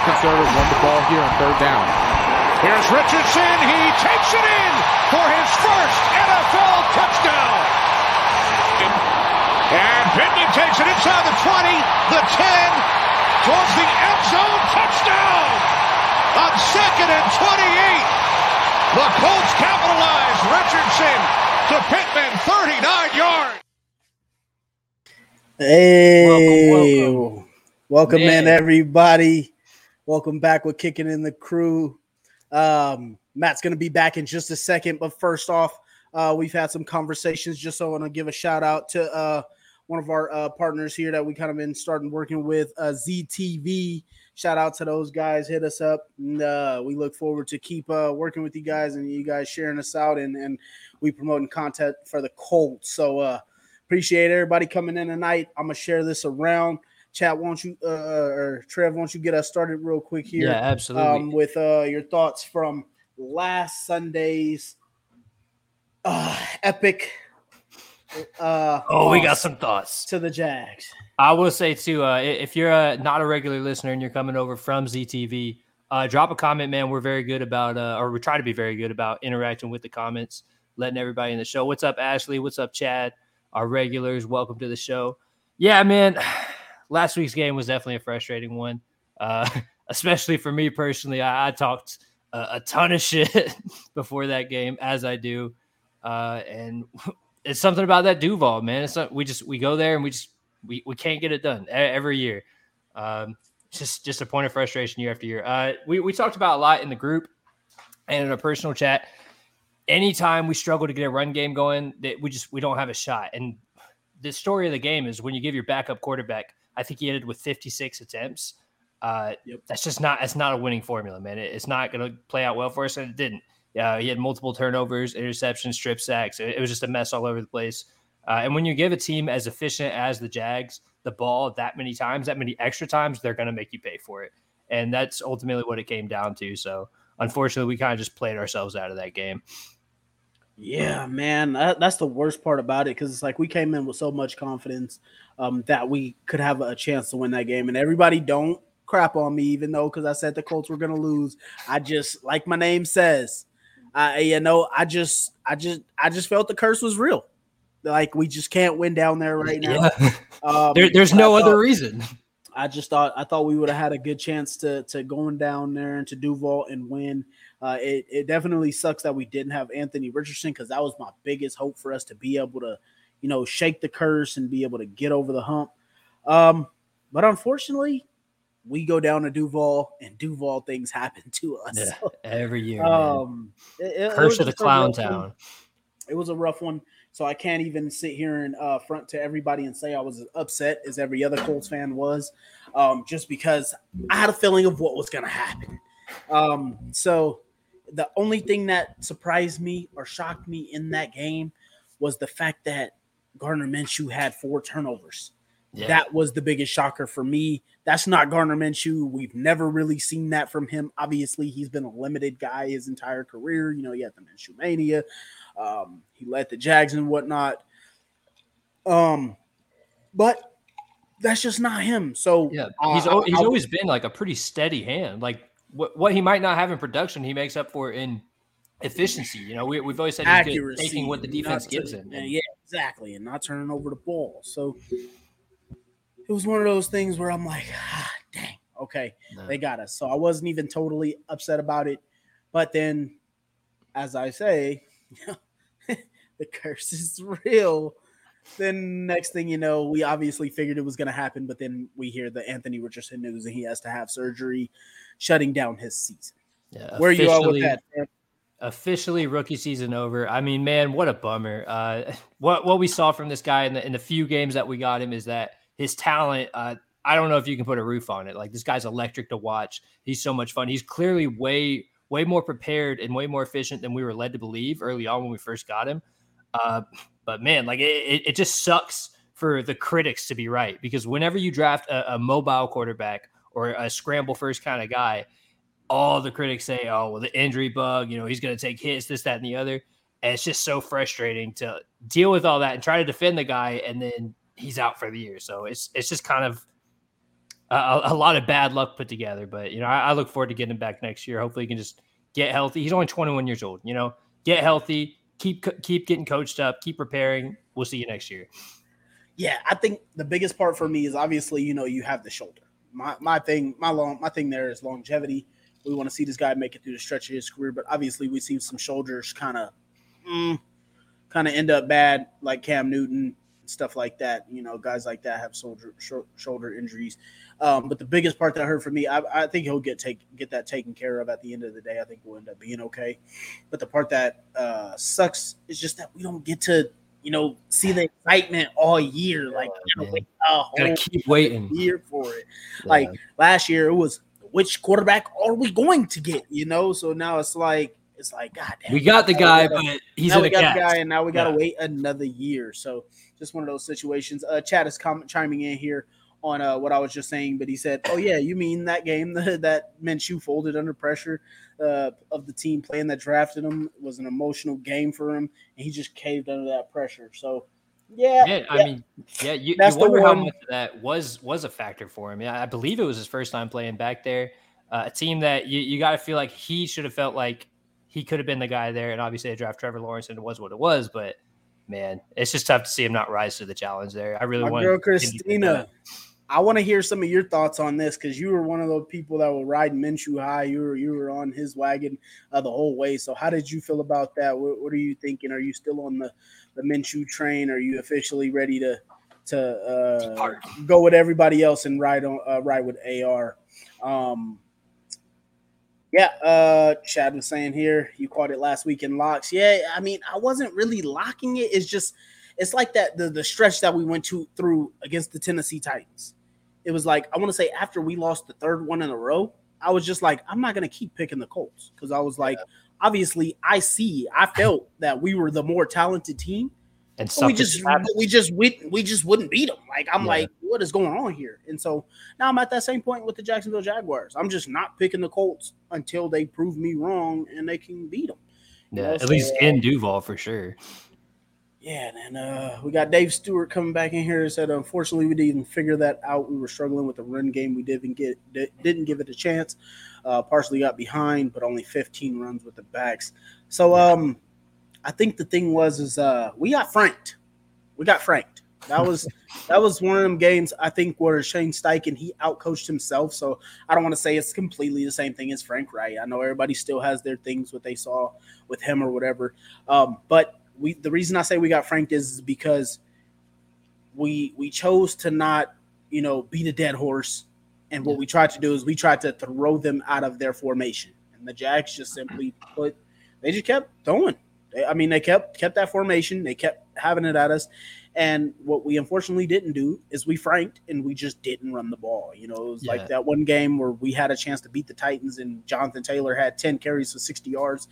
the Conservatives won the ball here on third down. Here's Richardson. He takes it in for his first NFL touchdown. And Pittman takes it inside the 20, the 10, towards the end zone. Touchdown on second and 28. The Colts capitalize. Richardson to Pittman, 39 yards. Hey, welcome, welcome. welcome in everybody. Welcome back with kicking in the crew. Um, Matt's going to be back in just a second, but first off, uh, we've had some conversations. Just so I want to give a shout out to uh, one of our uh, partners here that we kind of been starting working with, uh, ZTV. Shout out to those guys. Hit us up. And, uh, we look forward to keep uh, working with you guys and you guys sharing us out and, and we promoting content for the Colts. So appreciate everybody coming in tonight. I'm gonna share this around. Chat, won't you uh, or Trev, won't you get us started real quick here? Yeah, absolutely. Um, with uh, your thoughts from last Sunday's uh, epic. Uh, oh, we got some thoughts to the Jags. I will say too, uh, if you're uh, not a regular listener and you're coming over from ZTV, uh, drop a comment, man. We're very good about, uh, or we try to be very good about interacting with the comments, letting everybody in the show. What's up, Ashley? What's up, Chad? Our regulars, welcome to the show. Yeah, man. Last week's game was definitely a frustrating one, uh, especially for me personally. I, I talked a, a, ton of shit before that game, as I do, uh, and it's something about that Duval, man. It's not, we just we go there and we just we, we can't get it done every year. Um, just just a point of frustration year after year. Uh, we we talked about a lot in the group and in a personal chat. Anytime we struggle to get a run game going, that we just we don't have a shot. And the story of the game is when you give your backup quarterback, I think he ended with 56 attempts. Uh, yep. That's just not that's not a winning formula, man. It, it's not going to play out well for us, and it didn't. Yeah, he had multiple turnovers, interceptions, strip sacks. It, it was just a mess all over the place. Uh, and when you give a team as efficient as the Jags the ball that many times, that many extra times, they're going to make you pay for it. And that's ultimately what it came down to. So unfortunately, we kind of just played ourselves out of that game. Yeah, man, that, that's the worst part about it because it's like we came in with so much confidence um, that we could have a chance to win that game, and everybody don't crap on me, even though because I said the Colts were going to lose. I just like my name says, I you know I just I just I just felt the curse was real. Like we just can't win down there right now. Yeah. Um, there, there's no thought, other reason. I just thought I thought we would have had a good chance to to going down there and to Duval and win. Uh, it, it definitely sucks that we didn't have Anthony Richardson because that was my biggest hope for us to be able to, you know, shake the curse and be able to get over the hump. Um, but unfortunately, we go down to Duval and Duval things happen to us yeah, every year. Um, it, curse it of the clown town. One. It was a rough one. So I can't even sit here and uh, front to everybody and say I was as upset as every other Colts fan was, um, just because I had a feeling of what was going to happen. Um, so the only thing that surprised me or shocked me in that game was the fact that Gardner Minshew had four turnovers. Yeah. That was the biggest shocker for me. That's not Gardner Minshew. We've never really seen that from him. Obviously, he's been a limited guy his entire career. You know, he had the Minshew mania. Um, he led the Jags and whatnot. Um, but that's just not him. So yeah, he's uh, he's I, always been like a pretty steady hand. Like what what he might not have in production, he makes up for in efficiency. You know, we, have always said he's good, taking what the defense gives him. Yeah, exactly, and not turning over the ball. So it was one of those things where I'm like, ah, dang, okay, no. they got us. So I wasn't even totally upset about it. But then, as I say, the curse is real. Then next thing you know, we obviously figured it was going to happen, but then we hear the Anthony Richardson news and he has to have surgery, shutting down his season. Yeah, Where you are with that? Man? Officially, rookie season over. I mean, man, what a bummer. Uh, what what we saw from this guy in the in the few games that we got him is that his talent. Uh, I don't know if you can put a roof on it. Like this guy's electric to watch. He's so much fun. He's clearly way way more prepared and way more efficient than we were led to believe early on when we first got him. Uh, but man, like it, it just sucks for the critics to be right because whenever you draft a, a mobile quarterback or a scramble first kind of guy, all the critics say, "Oh, well, the injury bug, you know, he's going to take hits, this, that, and the other." And it's just so frustrating to deal with all that and try to defend the guy, and then he's out for the year. So it's it's just kind of a, a, lot of bad luck put together. But you know, I, I, look forward to getting him back next year. Hopefully, he can just get healthy. He's only 21 years old. You know, get healthy, keep keep getting coached up, keep preparing. We'll see you next year. Yeah, I think the biggest part for me is obviously you know you have the shoulder. My my thing my long my thing there is longevity. We want to see this guy make it through the stretch of his career, but obviously we see some shoulders kind of mm, kind of end up bad, like Cam Newton stuff like that. You know, guys like that have shoulder shoulder injuries. Um, but the biggest part that hurt for me, I, I, think he'll get take get that taken care of at the end of the day. I think we'll end up being okay. But the part that uh, sucks is just that we don't get to you know see the excitement all year. Like gotta, wait gotta keep waiting year for it. Yeah. Like last year, it was which quarterback are we going to get? You know, so now it's like it's like God damn. We got the guy, gotta, but he's now we got the guy, and now we got to yeah. wait another year. So just one of those situations. Uh, Chad is com- chiming in here on uh, what I was just saying, but he said, "Oh yeah, you mean that game that Minshew folded under pressure uh, of the team playing that drafted him it was an emotional game for him, and he just caved under that pressure." So, yeah, yeah, I mean, yeah, you, you wonder how much that was was a factor for him. Yeah, I believe it was his first time playing back there. Uh, a team that you, you got to feel like he should have felt like he could have been the guy there, and obviously they draft Trevor Lawrence, and it was what it was, but man, it's just tough to see him not rise to the challenge there. I really My want girl Christina. I want to hear some of your thoughts on this because you were one of those people that were riding Minshew high. You were you were on his wagon uh, the whole way. So how did you feel about that? What, what, are you thinking? Are you still on the the Minshew train? Are you officially ready to to uh, go with everybody else and ride on uh, ride with AR? Um, yeah, uh, Chad was saying here you caught it last week in locks. Yeah, I mean I wasn't really locking it. It's just it's like that the the stretch that we went to through against the Tennessee Titans it was like I want to say after we lost the third one in a row, I was just like, I'm not gonna keep picking the Colts because I was like, yeah. obviously, I see, I felt that we were the more talented team, and we just we just we, we just wouldn't beat them. Like I'm yeah. like, what is going on here? And so now I'm at that same point with the Jacksonville Jaguars. I'm just not picking the Colts until they prove me wrong and they can beat them. Yeah, know? at so, least in Duval for sure. Yeah, and uh, we got Dave Stewart coming back in here and said, unfortunately, we didn't even figure that out. We were struggling with the run game. We didn't get didn't give it a chance. Uh, partially got behind, but only 15 runs with the backs. So um, I think the thing was is uh, we got franked. We got franked. That was that was one of them games I think where Shane Steichen he outcoached himself. So I don't want to say it's completely the same thing as Frank Reich. I know everybody still has their things what they saw with him or whatever. Um, but we the reason I say we got franked is because we we chose to not you know beat a dead horse, and what we tried to do is we tried to throw them out of their formation, and the Jags just simply put they just kept throwing. They, I mean, they kept kept that formation. They kept having it at us. And what we unfortunately didn't do is we franked and we just didn't run the ball. You know, it was yeah. like that one game where we had a chance to beat the Titans and Jonathan Taylor had 10 carries for 60 yards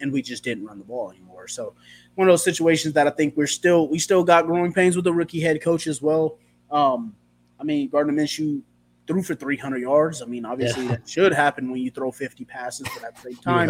and we just didn't run the ball anymore. So one of those situations that I think we're still we still got growing pains with the rookie head coach as well. Um, I mean, Gardner Minshew threw for 300 yards. I mean, obviously yeah. that should happen when you throw 50 passes, but at the same time,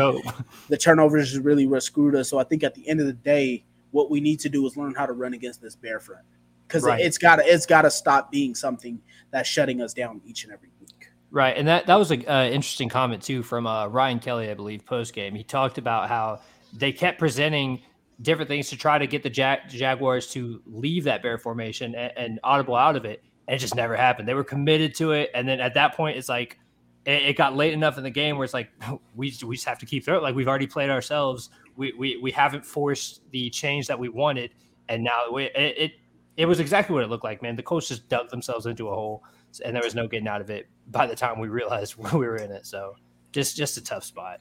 the turnovers is really what screwed us. So I think at the end of the day, what we need to do is learn how to run against this bear front because right. it's got to it's got to stop being something that's shutting us down each and every week. Right, and that that was an uh, interesting comment too from uh, Ryan Kelly, I believe, post game. He talked about how they kept presenting different things to try to get the Jag- Jaguars to leave that bear formation and, and, audible out of it, and it just never happened. They were committed to it, and then at that point, it's like it, it got late enough in the game where it's like we we just have to keep throwing. Like we've already played ourselves. We we we haven't forced the change that we wanted, and now we, it, it it was exactly what it looked like. Man, the coach just dug themselves into a hole and there was no getting out of it by the time we realized we were in it. So just just a tough spot.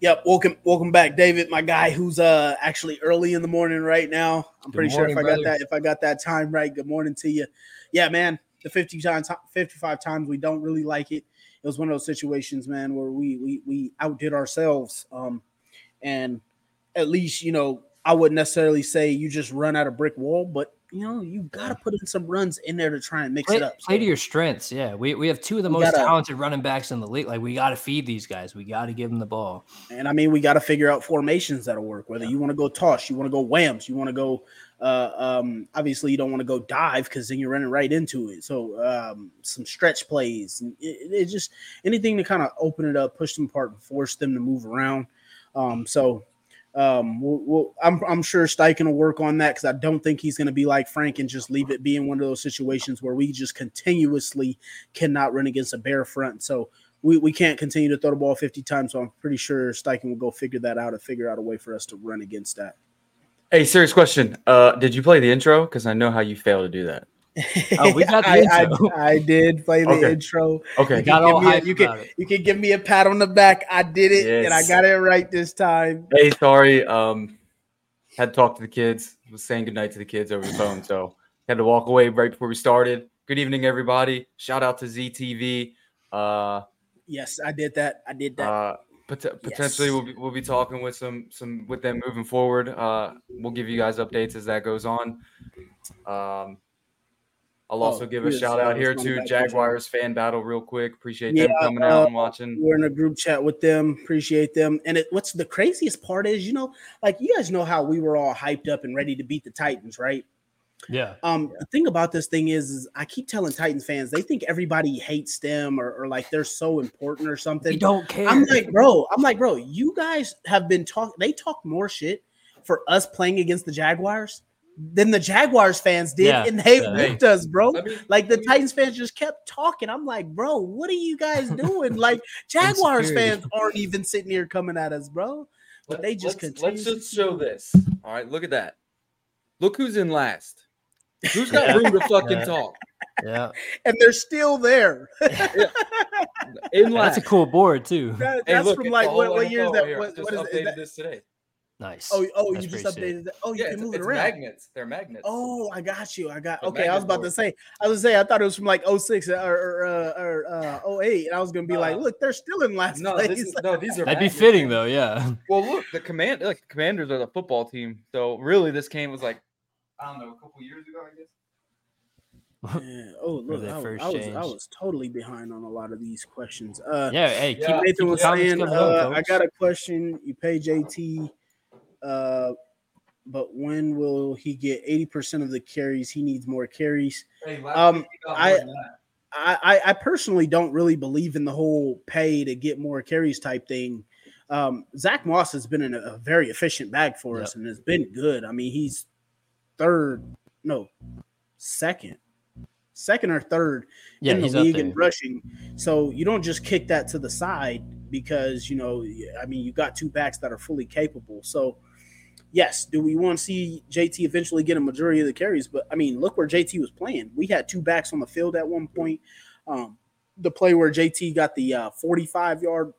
Yep, welcome welcome back, David, my guy who's uh actually early in the morning right now. I'm good pretty morning, sure if I got that if I got that time right. Good morning to you. Yeah, man, the 50 times 55 times we don't really like it. It was one of those situations, man, where we we we outdid ourselves. Um and at least, you know, I wouldn't necessarily say you just run out of brick wall, but you know, you got to put in some runs in there to try and mix play, it up. Play to your strengths. Yeah, we, we have two of the most gotta, talented running backs in the league. Like we got to feed these guys. We got to give them the ball. And I mean, we got to figure out formations that'll work. Whether yeah. you want to go toss, you want to go whams, you want to go Uh, um, obviously, you don't want to go dive because then you're running right into it. So, um, some stretch plays, it, it just anything to kind of open it up, push them apart, and force them to move around. Um, so, um, we'll, we'll, I'm, I'm sure Steichen will work on that because I don't think he's going to be like Frank and just leave it being one of those situations where we just continuously cannot run against a bear front. So, we, we can't continue to throw the ball 50 times. So I'm pretty sure Steichen will go figure that out and figure out a way for us to run against that. Hey, serious question. Uh, did you play the intro? Because I know how you fail to do that. Oh, we got I. I, I did play the Okay. intro. Okay. You Got can, all give me a, you, can, it. you can give me a pat on the back. I did it, and I got it right this time. Hey, sorry. Um, had to talk to the kids. Was saying goodnight to the kids over the phone, so had to walk away right before we started. Good evening, everybody. Shout out to ZTV. Uh, Yes, I did that. I did that. uh, pot- potentially Yes. we'll be, we'll be talking with some some with them moving forward. Uh, we'll give you guys updates as that goes on. Um, I'll also Oh, give a shout out here to back to Jaguars fan battle real quick. Appreciate Yeah, them coming out uh, and watching. We're in a group chat with them. Appreciate them. And it, what's the craziest part is, you know, like you guys know how we were all hyped up and ready to beat the Titans, right? Yeah. Um, the thing about this thing is, is I keep telling Titans fans they think everybody hates them or, or like they're so important or something. We don't care. I'm like, bro, I'm like, bro, you guys have been talking. They talk more shit for us playing against the Jaguars than the Jaguars fans did, Yeah, and they yeah. whipped us, bro. Let me- Like the let me- Titans fans just kept talking. I'm like, bro, what are you guys doing? Like Jaguars fans aren't even sitting here coming at us, bro. But they just let's, continue let's to just show this. All right, look at that. Look who's in last. Who's got room to fucking Yeah. talk? Yeah. And they're still there. In That's a cool board too. That- Hey, that's look, from like what, whole what year is that? here. What, Just what is, updated is that? this today. Nice. Oh, oh, That's you just updated that. Oh, you Yeah, can move it around. magnets. They're magnets. Oh, I got you. I got The okay. I was magnet about to say, I was gonna say, I thought it was from like 06 or or, uh, or uh, 08, and I was gonna be like, Uh, look, they're still in last no, place. is, no, these are. That'd be fitting though. Yeah. Well, look, the command, like commanders are the football team. So really, this game was like, I don't know, a couple years ago, I guess. Yeah. Oh, look, I, was- first I was I was totally behind on a lot of these questions. Uh, Yeah. Hey, keep, Yeah. keep Nathan the was saying, uh, I got a question. You pay JT, uh, but when will he get 80% of the carries? He needs more carries. Hey, Um, I- I, I, I personally don't really believe in the whole pay to get more carries type thing. Um, Zack Moss has been in a, a very efficient bag for Yep. us and has been good. I mean, he's third, no, second, second or third Yeah, in the league in rushing. So you don't just kick that to the side because you know, I mean, you got two backs that are fully capable. So yes, do we want to see JT eventually get a majority of the carries? But I mean, look where JT was playing. We had two backs on the field at one point. Um, the play where JT got the uh, 45 yard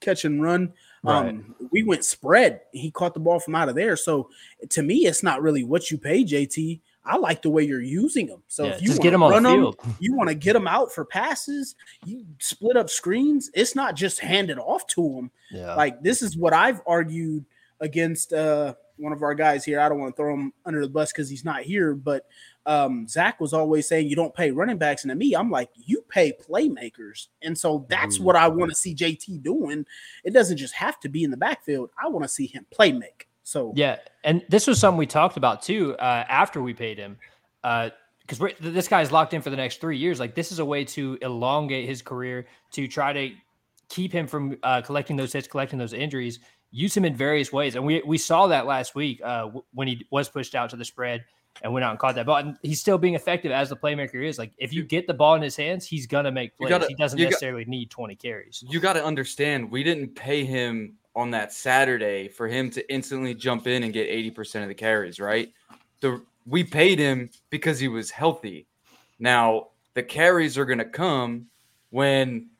catch and run. Um, we went spread. He caught the ball from out of there. So to me, it's not really what you pay JT. I like the way you're using them. So yeah, if you just get wanna on the run 'em, field. you want to get them out for passes, you split up screens. It's not just handed off to them. Yeah. Like this is what I've argued against uh, one of our guys here. I don't want to throw him under the bus because he's not here, but um, Zach was always saying you don't pay running backs, and to me, I'm like you pay playmakers, and so that's Ooh. what I want to see JT doing. It doesn't just have to be in the backfield. I want to see him play make. So Yeah, and this was something we talked about too uh, after we paid him, because we're this guy's locked in for the next three years. Like this is a way to elongate his career to try to keep him from uh, collecting those hits, collecting those injuries. Use him in various ways, and we we saw that last week uh, when he was pushed out to the spread and went out and caught that ball. And he's still being effective as the playmaker he is. Like if you get the ball in his hands, he's gonna make plays. gotta- he doesn't you got- necessarily need twenty carries. You got to understand, we didn't pay him on that Saturday for him to instantly jump in and get 80% of the carries, right? The we paid him because he was healthy. Now, the carries are going to come when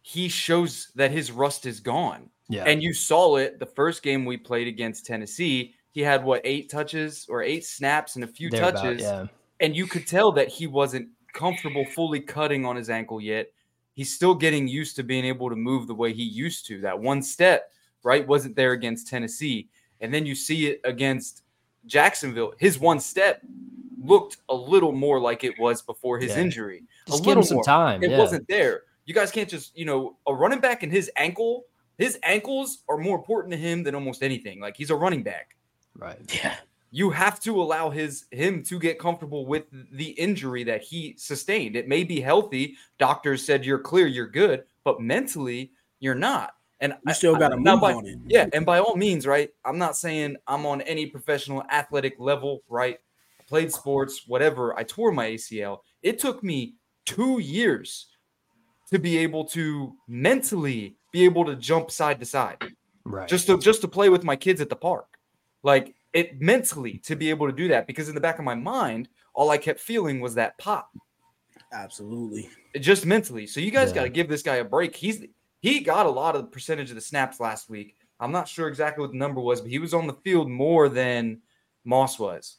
he shows that his rust is gone. Yeah, And you saw it the first game we played against Tennessee. He had what, eight touches or eight snaps and a few Thereabout, touches Yeah, and you could tell that he wasn't comfortable fully cutting on his ankle yet. He's still getting used to being able to move the way he used to. That one step, right, wasn't there against Tennessee. And then you see it against Jacksonville. His one step looked a little more like it was before his Yeah. injury. just a little some more. time. It yeah. wasn't there. You guys can't just, you know, a running back and his ankle, his ankles are more important to him than almost anything. Like he's a running back. right. yeah, you have to allow his him to get comfortable with the injury that he sustained. It may be healthy. Doctors said you're clear, you're good, but mentally you're not. And You still got to I- move by- on it. yeah, and by all means, right? I'm not saying I'm on any professional athletic level, right? I played sports, whatever. I tore my ACL. It took me two years to be able to mentally be able to jump side to side, Right. just to just to play with my kids at the park. Like it mentally to be able to do that because in the back of my mind, all I kept feeling was that pop Absolutely. just mentally. So you guys Yeah. got to give this guy a break. He's he got a lot of the percentage of the snaps last week. I'm not sure exactly what the number was, but he was on the field more than Moss was.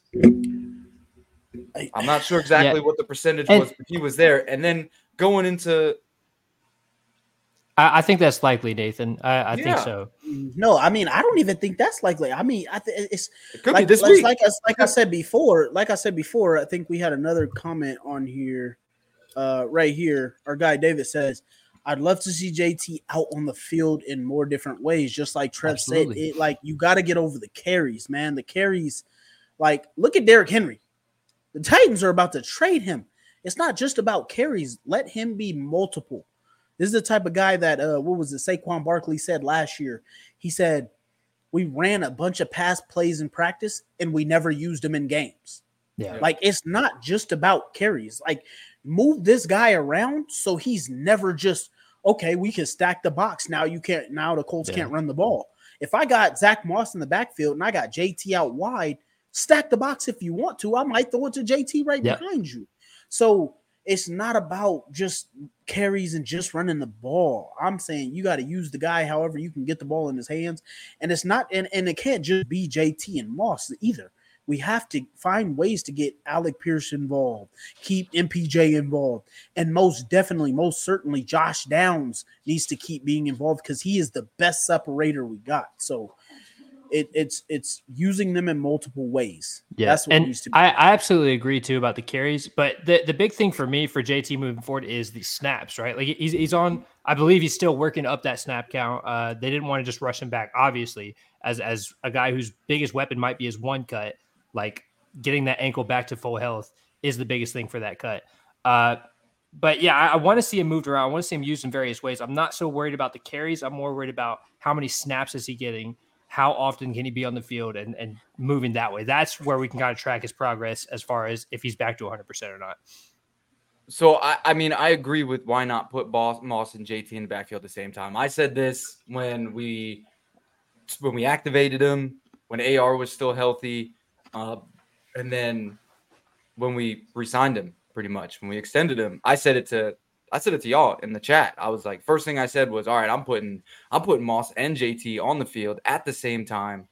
I- I'm not sure exactly Yeah. what the percentage And- was, but he was there. And then going into I, I think that's likely, Nathan. I, I think so. No, I mean, I don't even think that's likely. I mean, I think it's it could like, be this like, week. like, I, like I said before, like I said before, I think we had another comment on here, uh, right here. Our guy David says, "I'd love to see JT out on the field in more different ways." Just like Trev Absolutely. said, it like you got to get over the carries, man. The carries, like look at Derrick Henry. The Titans are about to trade him. It's not just about carries. Let him be multiple. This is the type of guy that uh, what was it? Saquon Barkley said last year. He said we ran a bunch of pass plays in practice and we never used them in games. Yeah. Like it's not just about carries. Like move this guy around so he's never just okay. We can stack the box now. You can't now. The Colts Yeah. can't run the ball. If I got Zack Moss in the backfield and I got JT out wide, stack the box if you want to. I might throw it to JT right Yeah. behind you. So it's not about just carries and just running the ball. I'm saying you got to use the guy however you can get the ball in his hands. And it's not, and, and it can't just be JT and Moss either. We have to find ways to get Alec Pierce involved, keep MPJ involved, and most definitely, most certainly, Josh Downs needs to keep being involved because he is the best separator we got. So it, it's it's using them in multiple ways. Yeah, that's what and needs to be. I, I absolutely agree too about the carries. But the, the big thing for me for JT moving forward is the snaps, right? Like he's he's on. I believe he's still working up that snap count. Uh, they didn't want to just rush him back, obviously, as as a guy whose biggest weapon might be his one cut. Like getting that ankle back to full health is the biggest thing for that cut. Uh, but yeah, I, I want to see him moved around. I want to see him used in various ways. I'm not so worried about the carries. I'm more worried about how many snaps is he getting how often can he be on the field and, and moving that way? That's where we can kind of track his progress as far as if he's back to 100% or not. So I, I mean, I agree with why not put Boss, Moss and JT in the backfield at the same time. I said this when we when we activated him, when AR was still healthy, uh, and then when we resigned him, pretty much when we extended him. I said it to I said it to y'all in the chat. I was like, first thing I said was, all right, I'm putting I'm putting Moss and JT on the field at the same time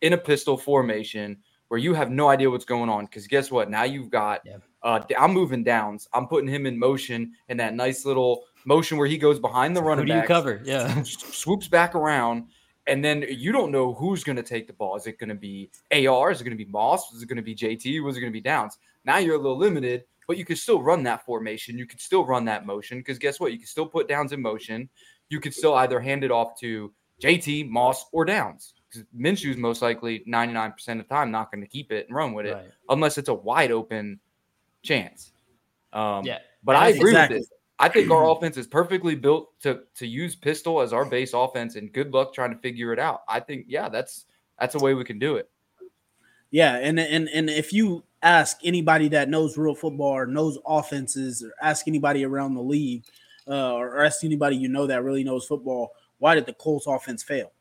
in a pistol formation where you have no idea what's going on. Because guess what? Now you've got Yeah. uh I'm moving downs. I'm putting him in motion in that nice little motion where he goes behind the Who running do you back, cover? Yeah. swoops back around, and then you don't know who's going to take the ball. Is it going to be AR? Is it going to be Moss? Is it going to be JT? Was it going to be Downs? Now you're a little limited, but you could still run that formation. You could still run that motion because guess what? You can still put Downs in motion. You could still either hand it off to JT, Moss, or Downs. Downs. 'Cause Minshew's most likely 99% of the time not going to keep it and run with it Right. unless it's a wide open chance. Um, Yeah. but I agree Exactly. with this. I think our offense is perfectly built to to use pistol as our base offense, and good luck trying to figure it out. I think, yeah, that's that's a way we can do it. Yeah, and and and if you ask anybody that knows real football or knows offenses, or ask anybody around the league, uh, or ask anybody you know that really knows football, why did the Colts offense fail?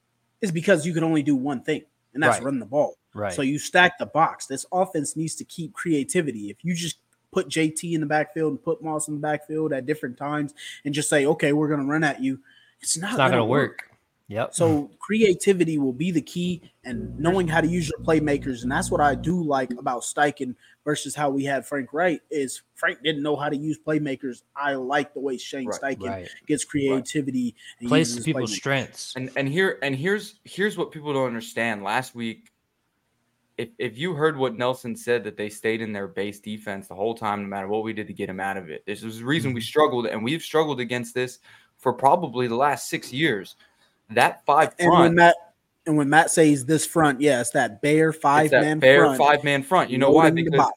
It's because you could only do one thing, and that's Right. run the ball. Right. So you stack the box. This offense needs to keep creativity. If you just put JT in the backfield and put Moss in the backfield at different times and just say, okay, we're going to run at you, it's not, it's not going gonna to work. Yep. so creativity will be the key and knowing how to use your playmakers. And that's what I do like about Steichen versus how we had Frank Reich is Frank didn't know how to use playmakers. I like the way Shane Right, Steichen right. gets creativity and Plays to people's playmakers. strengths. And and here and here's here's what people don't understand. Last week, if if you heard what Nelson said that they stayed in their base defense the whole time, no matter what we did to get him out of it. This was the reason we mm-hmm. struggled, and we've struggled against this for probably the last six years. That five front, And when Matt And when Matt says this front, yeah, that bare five that man bare front. five man front. You know why? Because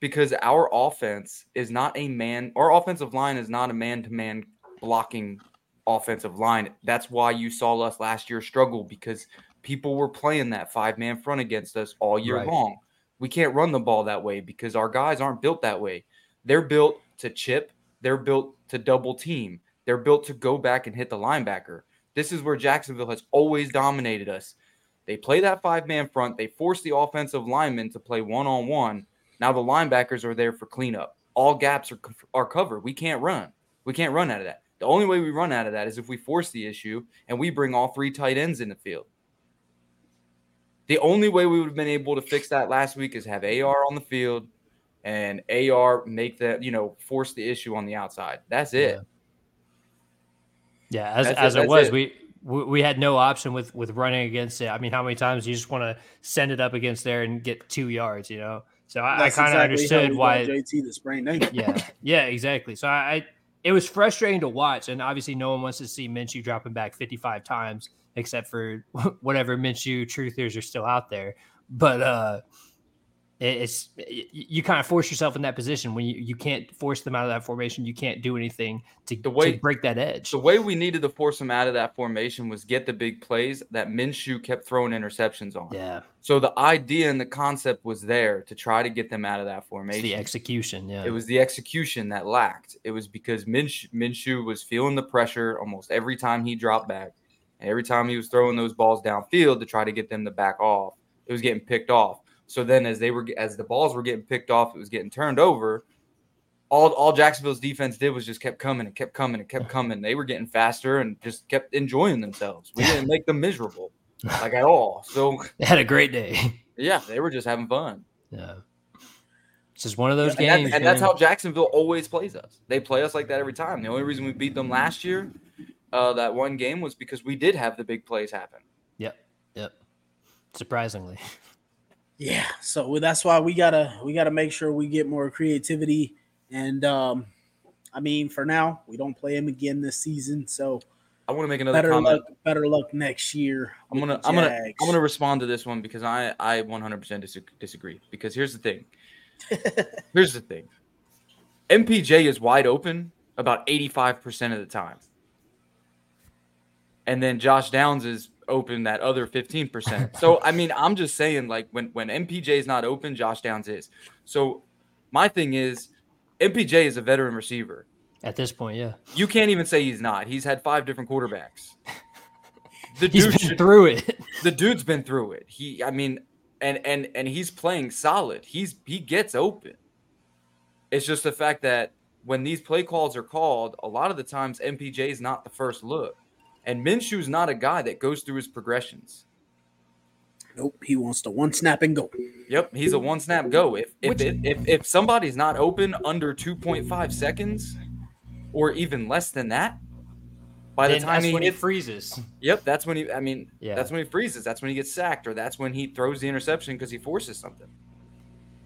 because our offense is not a man. Our offensive line is not a man to man blocking offensive line. That's why you saw us last year struggle because people were playing that five man front against us all year Right. long. We can't run the ball that way because our guys aren't built that way. They're built to chip. They're built to double team. They're built to go back and hit the linebacker. This is where Jacksonville has always dominated us. They play that five man front. They force the offensive linemen to play one on one. Now the linebackers are there for cleanup. All gaps are, are covered. We can't run. We can't run out of that. The only way we run out of that is if we force the issue and we bring all three tight ends in the field. The only way we would have been able to fix that last week is have AR on the field and AR make that, you know, force the issue on the outside. That's it. Yeah, as, That's it, as it that's was, it. we we had no option with with running against it. I mean, how many times you just want to send it up against there and get two yards, you know? So I, I kind of exactly understood why. JT the sprained ankle. yeah, yeah, exactly. So I, I, it was frustrating to watch, and obviously no one wants to see Minshew dropping back 55 times, except for whatever Minshew truthers are still out there. But uh, it- it's you kind of force yourself in that position when you, you can't force them out of that formation. You can't do anything to, The way- to break that edge. The way we needed to force them out of that formation was get the big plays that Minshew kept throwing interceptions on. yeah, So the idea and the concept was there to try to get them out of that it's formation. the execution. Yeah, It was the execution that lacked. It was because Minshew, Minshew was feeling the pressure almost every time he dropped back, and every time he was throwing those balls downfield to try to get them to back off, it was getting picked off. So then, as they were as the balls were getting picked off, it was getting turned over. All all Jacksonville's defense did was just kept coming and kept coming and kept coming. They were getting faster and just kept enjoying themselves. We didn't make them miserable, like at all. So they had a great day. yeah, they were just having fun. yeah, it's just one of those And, that- games, and that's how Jacksonville always plays us. They play us like that every time. The only reason we beat them last year, uh, that one game, was because we did have the big plays happen. Yep, yep. Surprisingly, Yeah, so that's why we gotta we gotta make sure we get more creativity. And um, I mean, for now, we don't play him again this season, so I want to make another better comment. luck, better luck next year. I'm gonna I'm gonna I'm gonna respond to this one because I I 100% disagree. Because here's the thing. here's the thing. MPJ is wide open about 85% of the time. And then Josh Downs is open that other 15%. so I mean, I'm just saying like when when MPJ is not open, Josh Downs is. So my thing is MPJ is a veteran receiver. at this point, yeah, You can't even say he's not. He's had five different quarterbacks. The he's dude been should- through it. the dude's been through it. He, I mean, and and and he's playing solid. He's he gets open. It's just the fact that when these play calls are called, a lot of the times MPJ is not the first look, and Minshew's not a guy that goes through his progressions. Nope, he wants to one snap and go. Yep, he's a one snap go. If if Which- if, if, if somebody's not open under two point five seconds, or even less than that, by the time that's he when he freezes. Yep, that's when he. I mean, Yeah. that's when he freezes. That's when he gets sacked, or that's when he throws the interception because he forces something.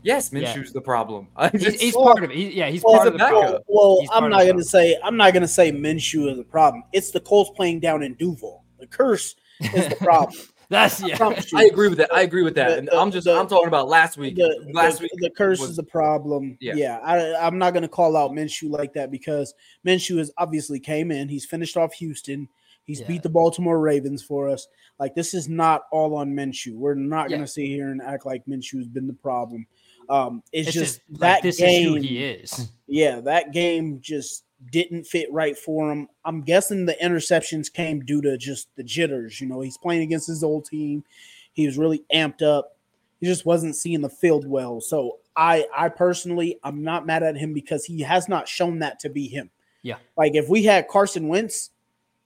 Yes, Yeah. Minshew's the problem. He's, he's Well, part of it. He, yeah, he's Well, part of the backup. problem. Well, He's I'm not gonna say I'm not gonna say Minshew is the problem. It's the Colts playing down in Duval. The curse is the problem. That's I yeah. promise you. I agree with that. I agree with that. The- and the- I'm just. the- I'm talking about last week. the, last the, week. the curse was- is the problem. Yeah. Yeah, I, I'm not going to call out Minshew like that because Minshew has obviously came in. He's finished off Houston. He's Yeah. beat the Baltimore Ravens for us. Like this is not all on Minshew. We're not gonna sit here and act like Minshew's been the problem. Um, it's, It's just, just that like, this game. is who he is. Yeah, that game just didn't fit right for him. I'm guessing the interceptions came due to just the jitters. You know, he's playing against his old team. He was really amped up. He just wasn't seeing the field well. So I I personally I'm not mad at him because he has not shown that to be him. Yeah. Like if we had Carson Wentz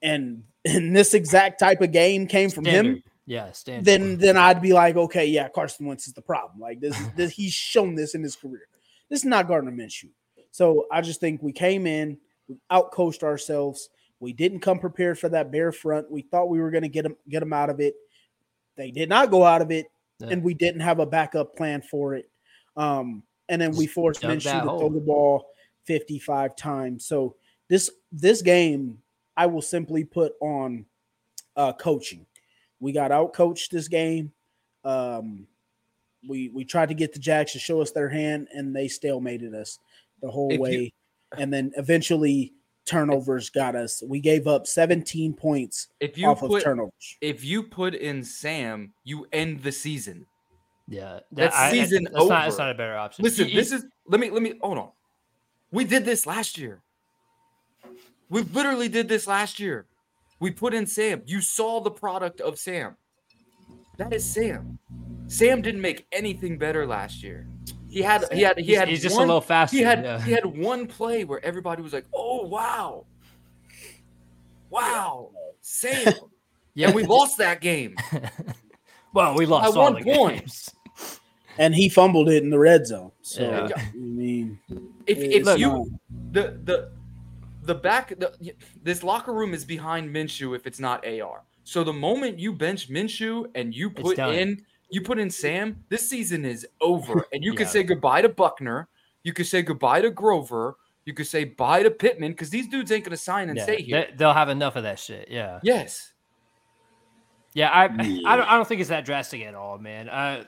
and and this exact type of game came from him, Standard. Yeah, standard. then then I'd be like, okay, yeah, Carson Wentz is the problem. Like this, this he's shown this in his career. This is not Gardner Minshew. So I just think we came in, we outcoached ourselves. We didn't come prepared for that bear front. We thought we were going to get them get them out of it. They did not go out of it, Yeah. and we didn't have a backup plan for it. Um, and then we forced Minshew to hole. throw the ball 55 times. So this this game, I will simply put on uh, coaching We got out coached this game. Um, we we tried to get the Jacks to show us their hand, and they stalemated us the whole If you- way. and then eventually turnovers got us. We gave up 17 points If you off of put turnovers. if you put in Sam, you end the season. Yeah, That's I- I- season that's Not, that's not a better option. Listen, You- this is let me let me hold on. We did this last year. We literally did this last year. We put in Sam. You saw the product of Sam. That is Sam. Sam didn't make anything better last year. He had he had he had he's just one, a little faster. he had yeah. he had one play where everybody was like, "Oh wow, wow, Sam," yeah, and we lost that game. well, we lost by all one the point. games. And he fumbled it in the red zone. So Yeah. I mean, If if not- you the the the back the, this locker room is behind Minshew if it's not AR. So the moment you bench Minshew and you put in you put in Sam, this season is over, and you Yeah. can say goodbye to Buckner. You could say goodbye to Grover. You could say bye to Pittman because these dudes ain't gonna sign and Yeah, stay here. they, they'll have enough of that shit. Yeah, yes, yeah. I, I don't. I don't think it's that drastic at all, man. Uh,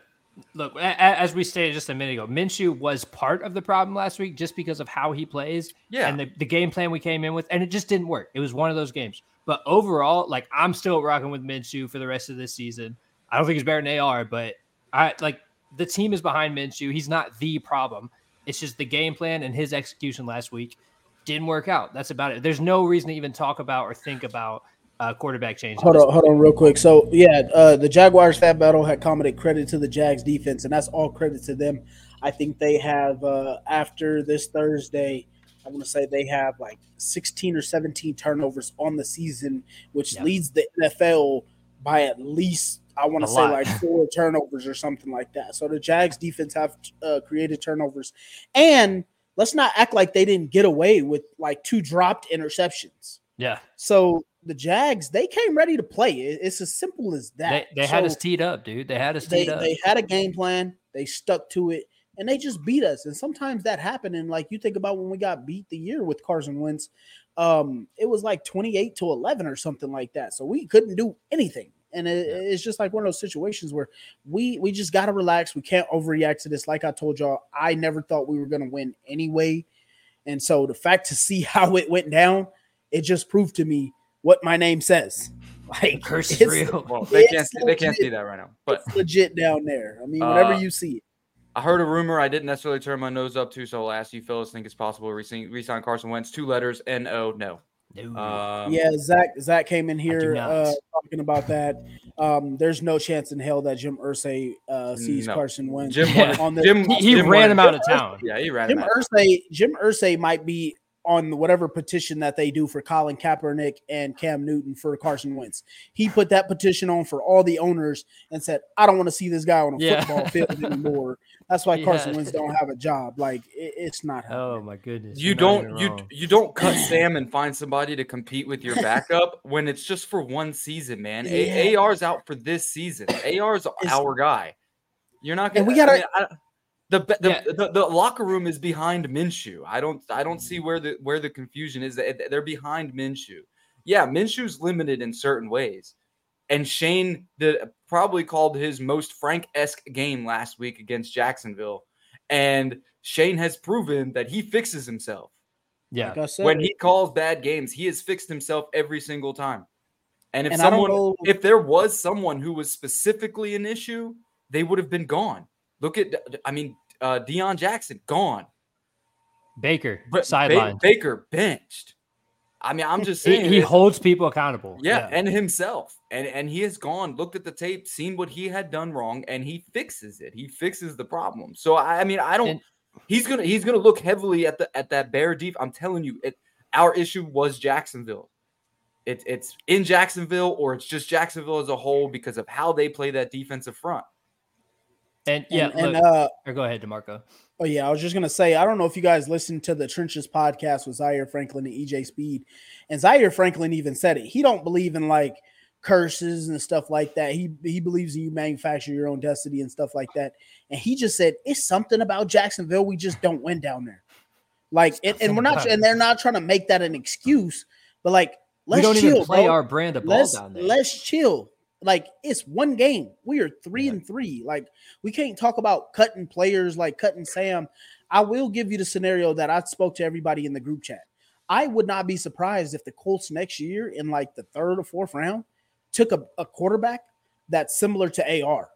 look, as we stated just a minute ago, Minshew was part of the problem last week just because of how he plays. Yeah. and the, the game plan we came in with, and it just didn't work. It was one of those games. But overall, like I'm still rocking with Minshew for the rest of this season. I don't think he's better than AR, but I like the team is behind Minshew. He's not the problem. It's just the game plan and his execution last week didn't work out. That's about it. There's no reason to even talk about or think about uh, quarterback change. Hold on, hold on, real quick. So yeah, uh, the Jaguars fat battle had commented credit to the Jags defense, and that's all credit to them. I think they have uh, after this Thursday. I want to say they have like 16 or 17 turnovers on the season, which Yeah. leads the NFL by at least I want to say lot. like four turnovers or something like that. So the Jags defense have uh, created turnovers, and let's not act like they didn't get away with like two dropped interceptions. Yeah, So the Jags, they came ready to play. It's as simple as that. they had So us teed up, dude. They had us they, teed up. they had a game plan. They stuck to it, and they just beat us. And sometimes that happened. And like you think about when we got beat the year with Carson Wentz, um, it was like twenty eight to eleven or something like that. So we couldn't do anything. And it, it's just like one of those situations where we we just gotta relax. We can't overreact to this. Like I told y'all, I never thought we were gonna win anyway. And so the fact to see how it went down, it just proved to me what my name says. Like curse is real. well they can't It's see, they can't see that right now. But it's legit down there. I mean, whenever Uh, you see it. I heard a rumor I didn't necessarily turn my nose up to, so I'll ask you, fellas think it's possible to re- resign Carson Wentz? Two letters, N O, no. No. Um, yeah, Zach Zach came in here uh, talking about that. Um, there's no chance in hell that Jim Irsay uh, sees No. Carson Wentz Jim Yeah. on the Jim, he he Jim ran wanted- him out of town. Yeah, he ran Jim him out. Irsay. Jim Irsay might be on whatever petition that they do for Colin Kaepernick and Cam Newton for Carson Wentz. He put that petition on for all the owners and said, "I don't want to see this guy on a Yeah. football field anymore." That's why Carson Yeah. Wentz don't have a job. Like it, it's not. Oh happening. Oh my goodness. You you're don't you you don't cut Sam and find somebody to compete with your backup when it's just for one season, man. A- Yeah. AR's out for this season. AR's our guy. You're not gonna. And we gotta- I mean, I- the, the, Yeah. the the locker room is behind Minshew. I don't I don't see mm. where the where the confusion is. They're behind Minshew. Yeah, Minshew's limited in certain ways, and Shane the probably called his most Frank esque game last week against Jacksonville, and Shane has proven that he fixes himself yeah. Like I said, when he calls bad games, he has fixed himself every single time. And if And someone, know- if there was someone who was specifically an issue, they would have been gone. Look at, I mean, uh, Deon Jackson gone, Baker but Ba- sideline. Baker benched. I mean, I'm just saying, he it's- holds people accountable. yeah, and himself, and and he has gone, looked at the tape, seen what he had done wrong, and he fixes it. He fixes the problem. So I, I mean, I don't. And- he's gonna he's gonna look heavily at the at that bear deep. I'm telling you, it. Our issue was Jacksonville. It's it's in Jacksonville, or it's just Jacksonville as a whole because of how they play that defensive front. And yeah. and, look, uh, or go ahead, Demarco. Oh yeah, I was just gonna say I don't know if you guys listened to the Trenches podcast with Zaire Franklin and EJ Speed, and Zaire Franklin even said it. He don't believe in like curses and stuff like that. He he believes you manufacture your own destiny and stuff like that. And he just said it's something about Jacksonville. We just don't win down there. Like and, and we're not and they're not trying to make that an excuse, but like let's we don't chill, even play bro. our brand of ball let's down there. let's chill. Like it's one game. We are three and three. Like we can't talk about cutting players like cutting Sam. I will give you the scenario that I spoke to everybody in the group chat. I would not be surprised if the Colts next year in like the third or fourth round took a, a quarterback that's similar to AR.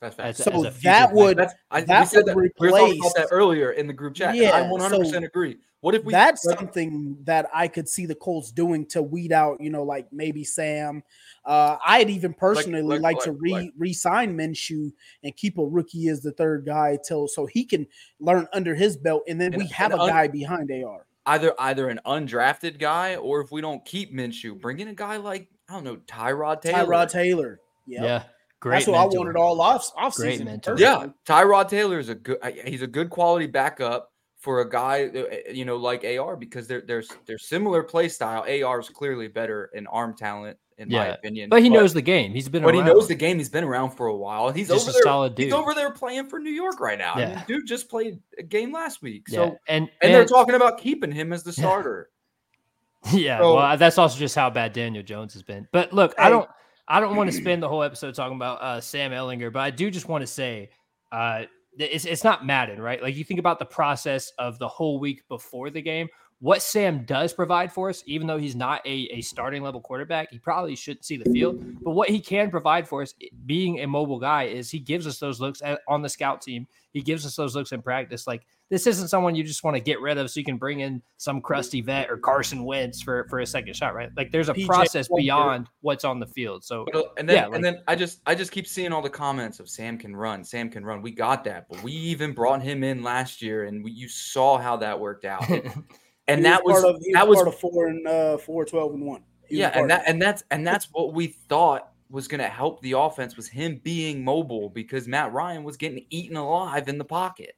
That's As- So as that would That's, I, we that said would that. We were talking about replace- that earlier in the group chat. and I Yeah, 100% so agree. What if we? that's like, something that I could see the Colts doing to weed out, you know, like maybe Sam. Uh, I'd even personally like- like, to like- re like- re-sign Minshew and keep a rookie as the third guy till so he can learn under his belt, and then And- we have and a un- guy behind AR. either either an undrafted guy or if we don't keep Minshew, bring in a guy like I don't know Tyrod Taylor. Tyrod Taylor. Yeah. Yeah, great. That's what I mentor. wanted all off off Great mentor. Yeah, Tyrod Taylor is a good. uh, He's a good quality backup for a guy, uh, you know, like AR because they're they're they're similar play style. AR is clearly better in arm talent, in my opinion. But he knows the game. He's been But around. he knows the game. He's been around for a while. He's Just over a there. solid dude. He's over there playing for New York right now. I mean, Yeah. dude just played a game last week. Yeah, So and and they're talking about keeping him as the starter. Yeah, So- well, that's also just how bad Daniel Jones has been. But look, I Hey. don't, I don't want to spend the whole episode talking about uh, Sam Ehlinger, but I do just want to say, uh, it's it's not Madden, right? Like you think about the process of the whole week before the game. What Sam does provide for us, even though he's not a, a starting level quarterback, he probably shouldn't see the field. But what he can provide for us, being a mobile guy, is he gives us those looks at, on the scout team. He gives us those looks in practice. Like this isn't someone you just want to get rid of so you can bring in some crusty vet or Carson Wentz for, for a second shot, right? Like there's a PJ process Walker. beyond what's on the field. So But, and then Yeah, like- and then I just I just keep seeing all the comments of Sam can run, Sam can run. We got that, but we even brought him in last year, and we, you saw how that worked out. And that was part of, that was was part of four and uh, four, 12 and one. He yeah, and that and that's and that's what we thought was going to help the offense was him being mobile because Matt Ryan was getting eaten alive in the pocket.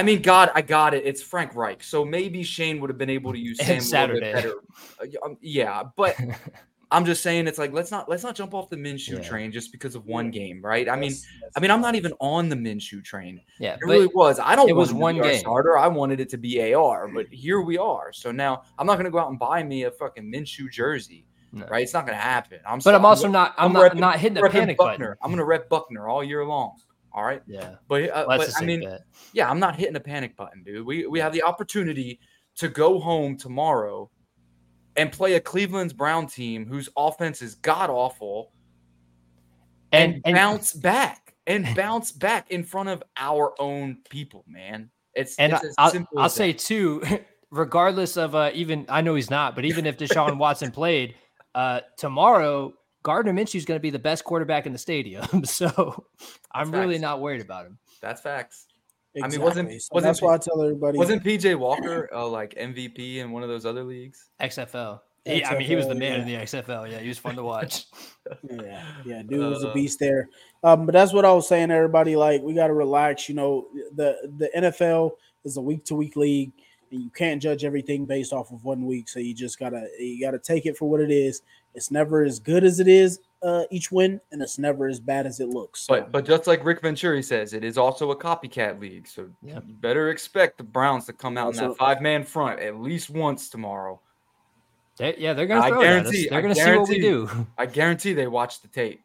I mean, God, I got it. It's Frank Reich, so maybe Shane would have been able to use Sam a little bit Saturday. better. Uh, um, Yeah, but I'm just saying it's like let's not let's not jump off the Minshew Yeah. train just because of one game, right? I mean, That's- that's- I mean, I'm not even on the Minshew train. yeah, It really was. I don't it want was to one be game. starter. I wanted it to be AR, but here we are. So now I'm not going to go out and buy me a fucking Minshew jersey, No. right? It's not going to happen. I'm. but I'm so- also not I'm, I'm not repping- not hitting the panic Buckner. button. I'm going to rep Buckner all year long. All right, Yeah, but, uh, but I mean, bet. yeah, I'm not hitting a panic button, dude. We we have the opportunity to go home tomorrow and play a Cleveland's Brown team whose offense is god awful and, And and, bounce back and bounce back in front of our own people, man. It's and it's I'll, I'll say too, regardless of uh, even I know he's not, but even if Deshaun Watson played uh, tomorrow, Gardner Minshew is going to be the best quarterback in the stadium. so I'm really not worried about him. that's facts. I mean, wasn't- So wasn't that's why I tell everybody. Wasn't PJ Walker uh, like MVP in one of those other leagues? XFL. He, I mean, he was the man yeah. in the XFL. Yeah, he was fun to watch. Yeah, yeah, dude was a Uh, beast there. Um, but that's what I was saying. Everybody, like, we got to relax. You know, the the NFL is a week to week league, and you can't judge everything based off of one week. So you just gotta you gotta take it for what it is. It's never as good as it is uh, each win, and it's never as bad as it looks. So, But but just like Rick Venturi says, it is also a copycat league. So Yep. you better expect the Browns to come out in that five man front at least once tomorrow. They, yeah, they're going to I throw it at us. guarantee- They're I going to see what we do. I guarantee they watch the tape.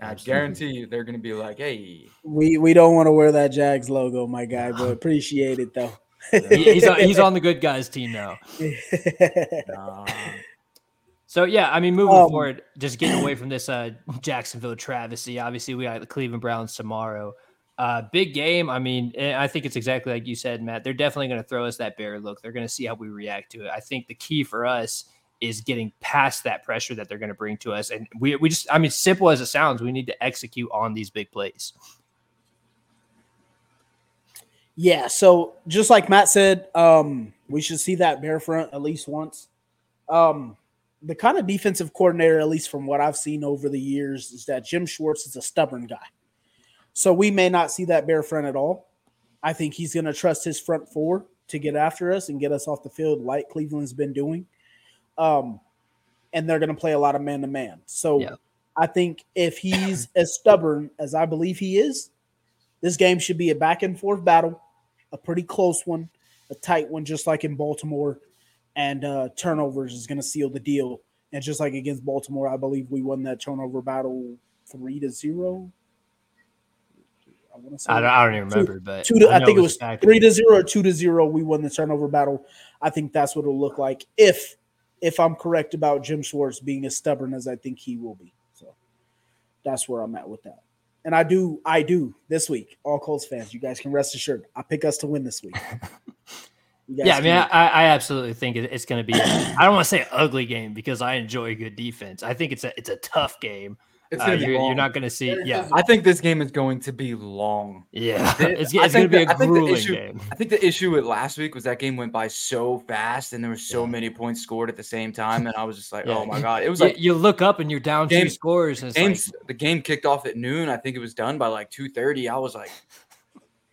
I guarantee you they're going to be like, hey, we we don't want to wear that Jags logo, my guy, but appreciate it though. He- he's, on, he's on the good guys team now. nah. So yeah, I mean, moving Um, forward, just getting away from this uh, Jacksonville travesty. Obviously, we got the Cleveland Browns tomorrow. Uh, big game. I mean, eh, I think it's exactly like you said, Matt. They're definitely going to throw us that bear look. They're going to see how we react to it. I think the key for us is getting past that pressure that they're going to bring to us, and we we just. I mean, simple as it sounds, we need to execute on these big plays. Yeah, so just like Matt said, um, we should see that bear front at least once. Um, the kind of defensive coordinator, at least from what I've seen over the years, is that Jim Schwartz is a stubborn guy. So we may not see that bear front at all. I think he's going to trust his front four to get after us and get us off the field, like Cleveland's been doing. Um, and they're going to play a lot of man to man. So Yeah. I think if he's as stubborn as I believe he is, this game should be a back and forth battle, a pretty close one, a tight one, just like in Baltimore. And uh, turnovers is going to seal the deal. And just like against Baltimore, I believe we won that turnover battle three to zero. I want to say I don't, I don't even remember, but two to, I, know think it was three to zero or two to zero. We won the turnover battle. I think that's what it'll look like if if I'm correct about Jim Schwartz being as stubborn as I think he will be. So that's where I'm at with that. And I do, I do this week. All Colts fans, you guys can rest assured. I pick us to win this week. Yeah, I mean, I, I absolutely think it's going to be. I don't want to say ugly game because I enjoy good defense. I think it's a it's a tough game. It's Uh, gonna be you're, you're not going to see. Yeah, I think this game is going to be long. yeah. It's, it's going to be that- a I the grueling issue- game. I think the issue with last week was that game went by so fast and there were so Yeah. many points scored at the same time, and I was just like, Yeah. oh my god! It was You, like you look up and you're down two Game- scores, and it's games. like, the game kicked off at noon. I think it was done by like two thirty. I was like,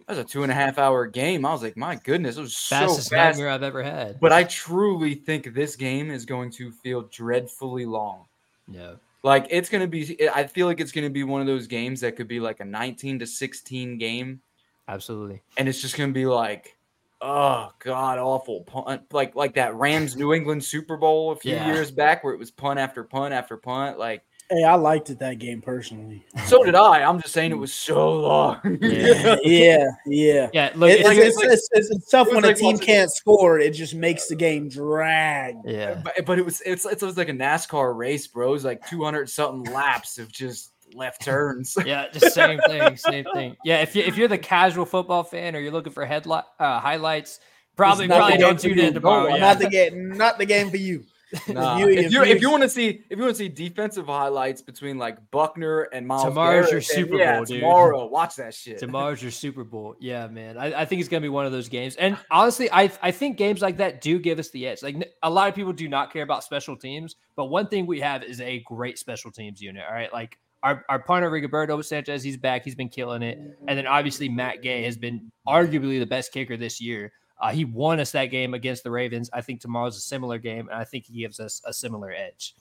that was a two and a half hour game. I was like, my goodness, it was fastest so fast. nightmare I've ever had. But I truly think this game is going to feel dreadfully long. Yeah, Like it's going to be. I feel like it's going to be one of those games that could be like a nineteen to sixteen game. absolutely. and it's just gonna be like, oh god, awful punt, like like that Rams New England Super Bowl a few Yeah. years back where it was punt after punt after punt. Like, hey, I liked it that game personally. so did I. I'm just saying it was so long. Yeah. yeah, yeah. Yeah, look, It- it's, it's, like- it's, it's, it's, it's tough it was when a team watching- can't score. It just makes the game drag. yeah, but, but it was it's it was like a NASCAR race, bro. It was like 200 something laps of just left turns. yeah, just same thing, same thing. Yeah, if you if you're the casual football fan or you're looking for headlight uh, highlights, probably probably don't tune you. in tomorrow. No, yeah. Not the game, not the game for you. Nah. you- if if you you- if you want to see if you want to see defensive highlights between like Buckner and Myles Tomorrow's your Garrett, then Super yeah, Bowl, dude. tomorrow, watch that shit. Tomorrow's your Super Bowl. Yeah, man. I, I think it's gonna be one of those games. And honestly, I I think games like that do give us the edge. Like a lot of people do not care about special teams, but one thing we have is a great special teams unit. All right, like our our punter Rigoberto Sanchez, he's back. He's been killing it. And then obviously Matt Gay has been arguably the best kicker this year. Uh, he won us that game against the Ravens. I think tomorrow's a similar game, and I think he gives us a similar edge.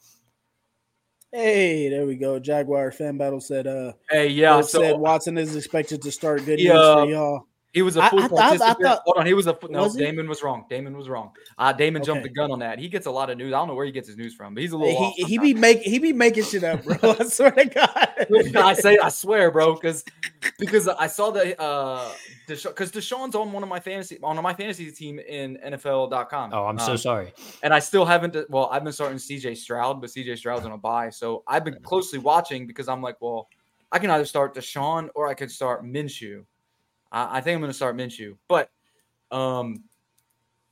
Hey, there we go. Jaguar fan battle said. Uh, hey, yeah. Bill So said Watson is expected to start good Yeah. news for y'all. He was a I- full I I participant. thought- Hold on, he was a fu- no. Was? Damon was wrong. Damon was wrong. Uh, Damon jumped Okay. the gun on that. He gets a lot of news. I don't know where he gets his news from, but he's a little. off He, he be make he be making shit up, bro. I swear to God. I say, I swear, bro, because because I saw that uh, because Deshaun's on one of my fantasy on my fantasy team in NFL.com. Oh, I'm so Um, sorry. and I still haven't. Well, I've been starting CJ Stroud, but CJ Stroud's on a buy, so I've been closely watching because I'm like, well, I can either start Deshaun or I could start Minshew. I, I think I'm going to start Minshew, but um,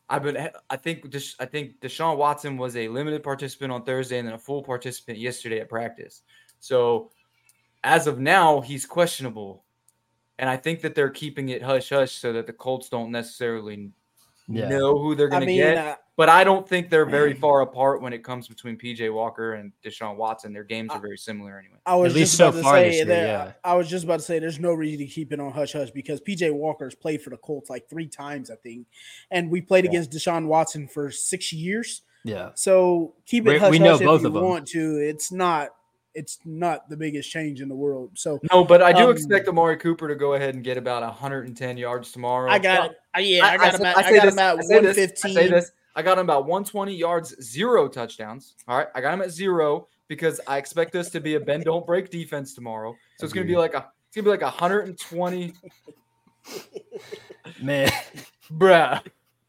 I've been. I think Desha- I think Deshaun Watson was a limited participant on Thursday and then a full participant yesterday at practice. So as of now, he's questionable, and I think that they're keeping it hush hush so that the Colts don't necessarily Yeah. know who they're I going to get uh, but I don't think they're very far apart when it comes between PJ Walker and Deshaun Watson. Their games are very similar anyway. I was At least just so about to far say year, there. yeah. I was just about to say there's no reason to keep it on hush hush because PJ Walker's played for the Colts like three times, I think, and we played Yeah. against Deshaun Watson for six years. Yeah. So keep it hush we know hush if both you of 'em. want to. It's not. It's not the biggest change in the world. So No, but I do Um, expect Amari Cooper to go ahead and get about 110 yards tomorrow. I got it. Yeah, I, got him at, I, say got this, him at I say one this, I say this. I got him about 120 yards, zero touchdowns. All right, I got him at zero because I expect this to be a bend don't break defense tomorrow. So it's gonna be like a it's gonna be like 120, Man. bruh.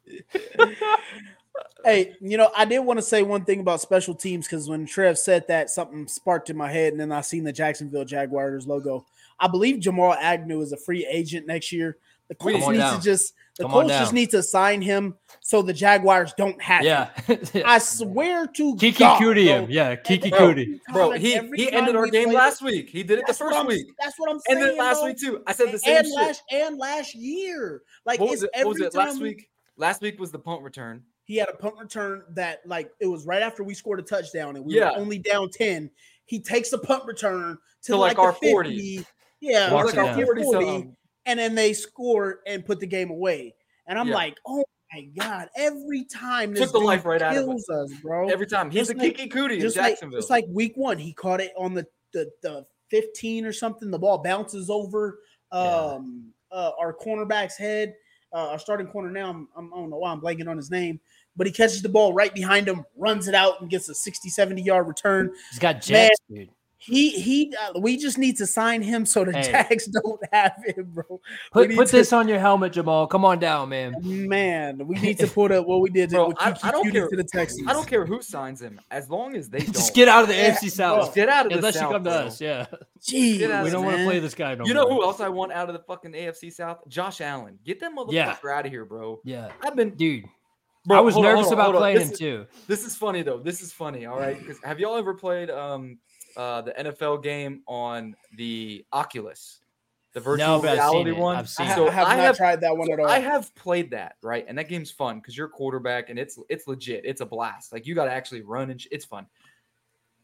Hey, you know, I did want to say one thing about special teams because when Trev said that, something sparked in my head, and then I seen the Jacksonville Jaguars logo. I believe Jamal Agnew is a free agent next year. The Come Colts need down. to just the Come Colts just down. need to sign him so the Jaguars don't have Yeah. him. I swear to Kiki God, Cootie bro, him. Yeah, Kiki Bro, Cootie. Bro, Like, he he ended our game play- last week. He did it the That's what first week. That's what I'm And saying. then last bro. week too. I said the same and shit. last and last year. Like what was it's it? What was every it last week? Last week was the punt return. he had a punt return that like it was right after we scored a touchdown and we Yeah. were only down 10 he takes the punt return to, To, like, like, our 50, 40. yeah It Walks was like like our down. 40 40, something. And then they score and put the game away and i'm Yeah. like oh my god every time Took this the dude life right out of kills us bro Every time he's Just a like- Kiki Cootie in just like Jacksonville. just like week one he caught it on the the, the 15 or something the ball bounces over um uh, our cornerback's head uh, our starting corner now I'm, I'm, i don't know why i'm blanking on his name but he catches the ball right behind him, runs it out, and gets a 60, 70 yard return. He's got jets, dude. He he. Uh, we just need to sign him so the Hey. Jags don't have him, bro. Put put to- this on your helmet, Jamal. Come on down, man. Man, we need to put up what we did to, Bro, with I- Kiki I don't care- to the Texans. I don't care who signs him, as long as they don't. Just get out of the Yeah, AFC South. bro. Just get out of the Unless South, you come to bro. us, yeah. Jeez, We don't want to play this guy no You know more. who else I want out of the fucking AFC South? Josh Allen. Get that motherfucker Yeah. out of here, bro. Yeah, I've been. dude. Bro, I was nervous on, about playing This him is- too. This is funny though. This is funny. All right, because have y'all ever played um uh the NFL game on the Oculus, the virtual but I've reality one? I've seen ha- so I have I not have tried that one at all. I have played that, right? And that game's fun because you're quarterback and it's it's legit. It's a blast. Like you got to actually run and sh- it's fun.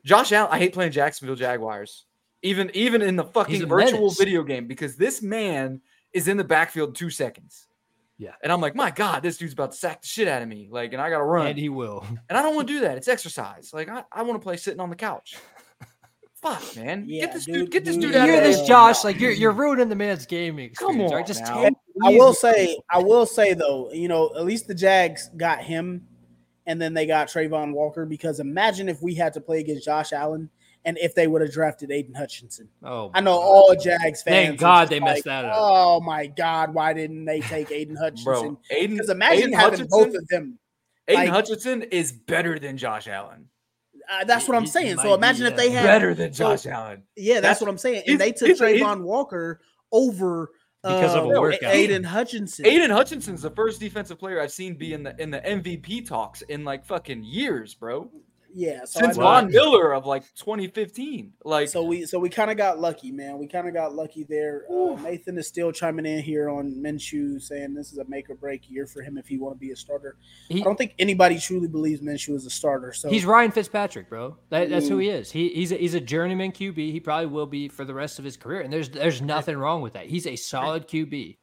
Josh Allen, I hate playing Jacksonville Jaguars, even even in the fucking virtual menace. video game because this man is in the backfield in two seconds. Yeah. and I'm like, my God, this dude's about to sack the shit out of me. Like, and I got to run, And he will. and I don't want to do that. It's exercise. Like, I, I want to play sitting on the couch. Fuck, man, Yeah, get this dude, dude, get this dude, dude yeah, out You're of this. Josh, like you're you're ruining the man's gaming experience. on right? Just now. take I will say, I will say though, you know, at least the Jags got him, and then they got Travon Walker. Because imagine if we had to play against Josh Allen, and if they would have drafted Aidan Hutchinson. Oh, I know my all Jags fans. Thank God just they messed that up. Oh my God, why didn't they take Aidan Hutchinson? bro. Aidan, Because imagine Aidan having Hutchinson, both of them. Aidan like- Hutchinson is better than Josh Allen. Uh, that's what I'm he saying. might So imagine if they had better than so- Josh Allen. Yeah, that's, That's- what I'm saying. And they took he's- he's- Travon Walker over Because of a um, workout. Aidan Hutchinson. Aidan Hutchinson's the first defensive player I've seen be in the in the MVP talks in like fucking years, bro. Yeah, so Since Von Miller of like 2015. Like So we so we kind of got lucky, man. We kind of got lucky there. Uh, Nathan is still chiming in here on Minshew, saying this is a make or break year for him if he want to be a starter. He- I don't think anybody truly believes Minshew is a starter. So He's Ryan Fitzpatrick, bro. That, that's who Mm. he is. He, he's a, he's a journeyman QB. He probably will be for the rest of his career. And there's there's nothing wrong with that. He's a solid QB.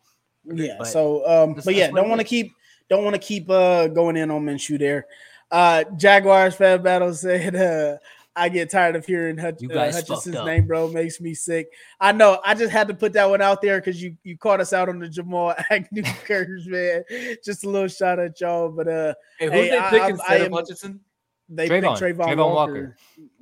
yeah. but So um, but yeah, don't want to keep don't want to keep uh going in on Minshew there. Uh, Jaguars fan battle said uh. I get tired of hearing Hutch- You uh, guys fucked Hutchinson's name, bro. Makes me sick. I know. I just had to put that one out there because you you caught us out on the Jamal Agnew curse, man. Just a little shot at y'all, but uh, hey, who hey, they I- pick I- instead I of Hutchinson? they Travon, picked Travon, Travon Walker, Walker.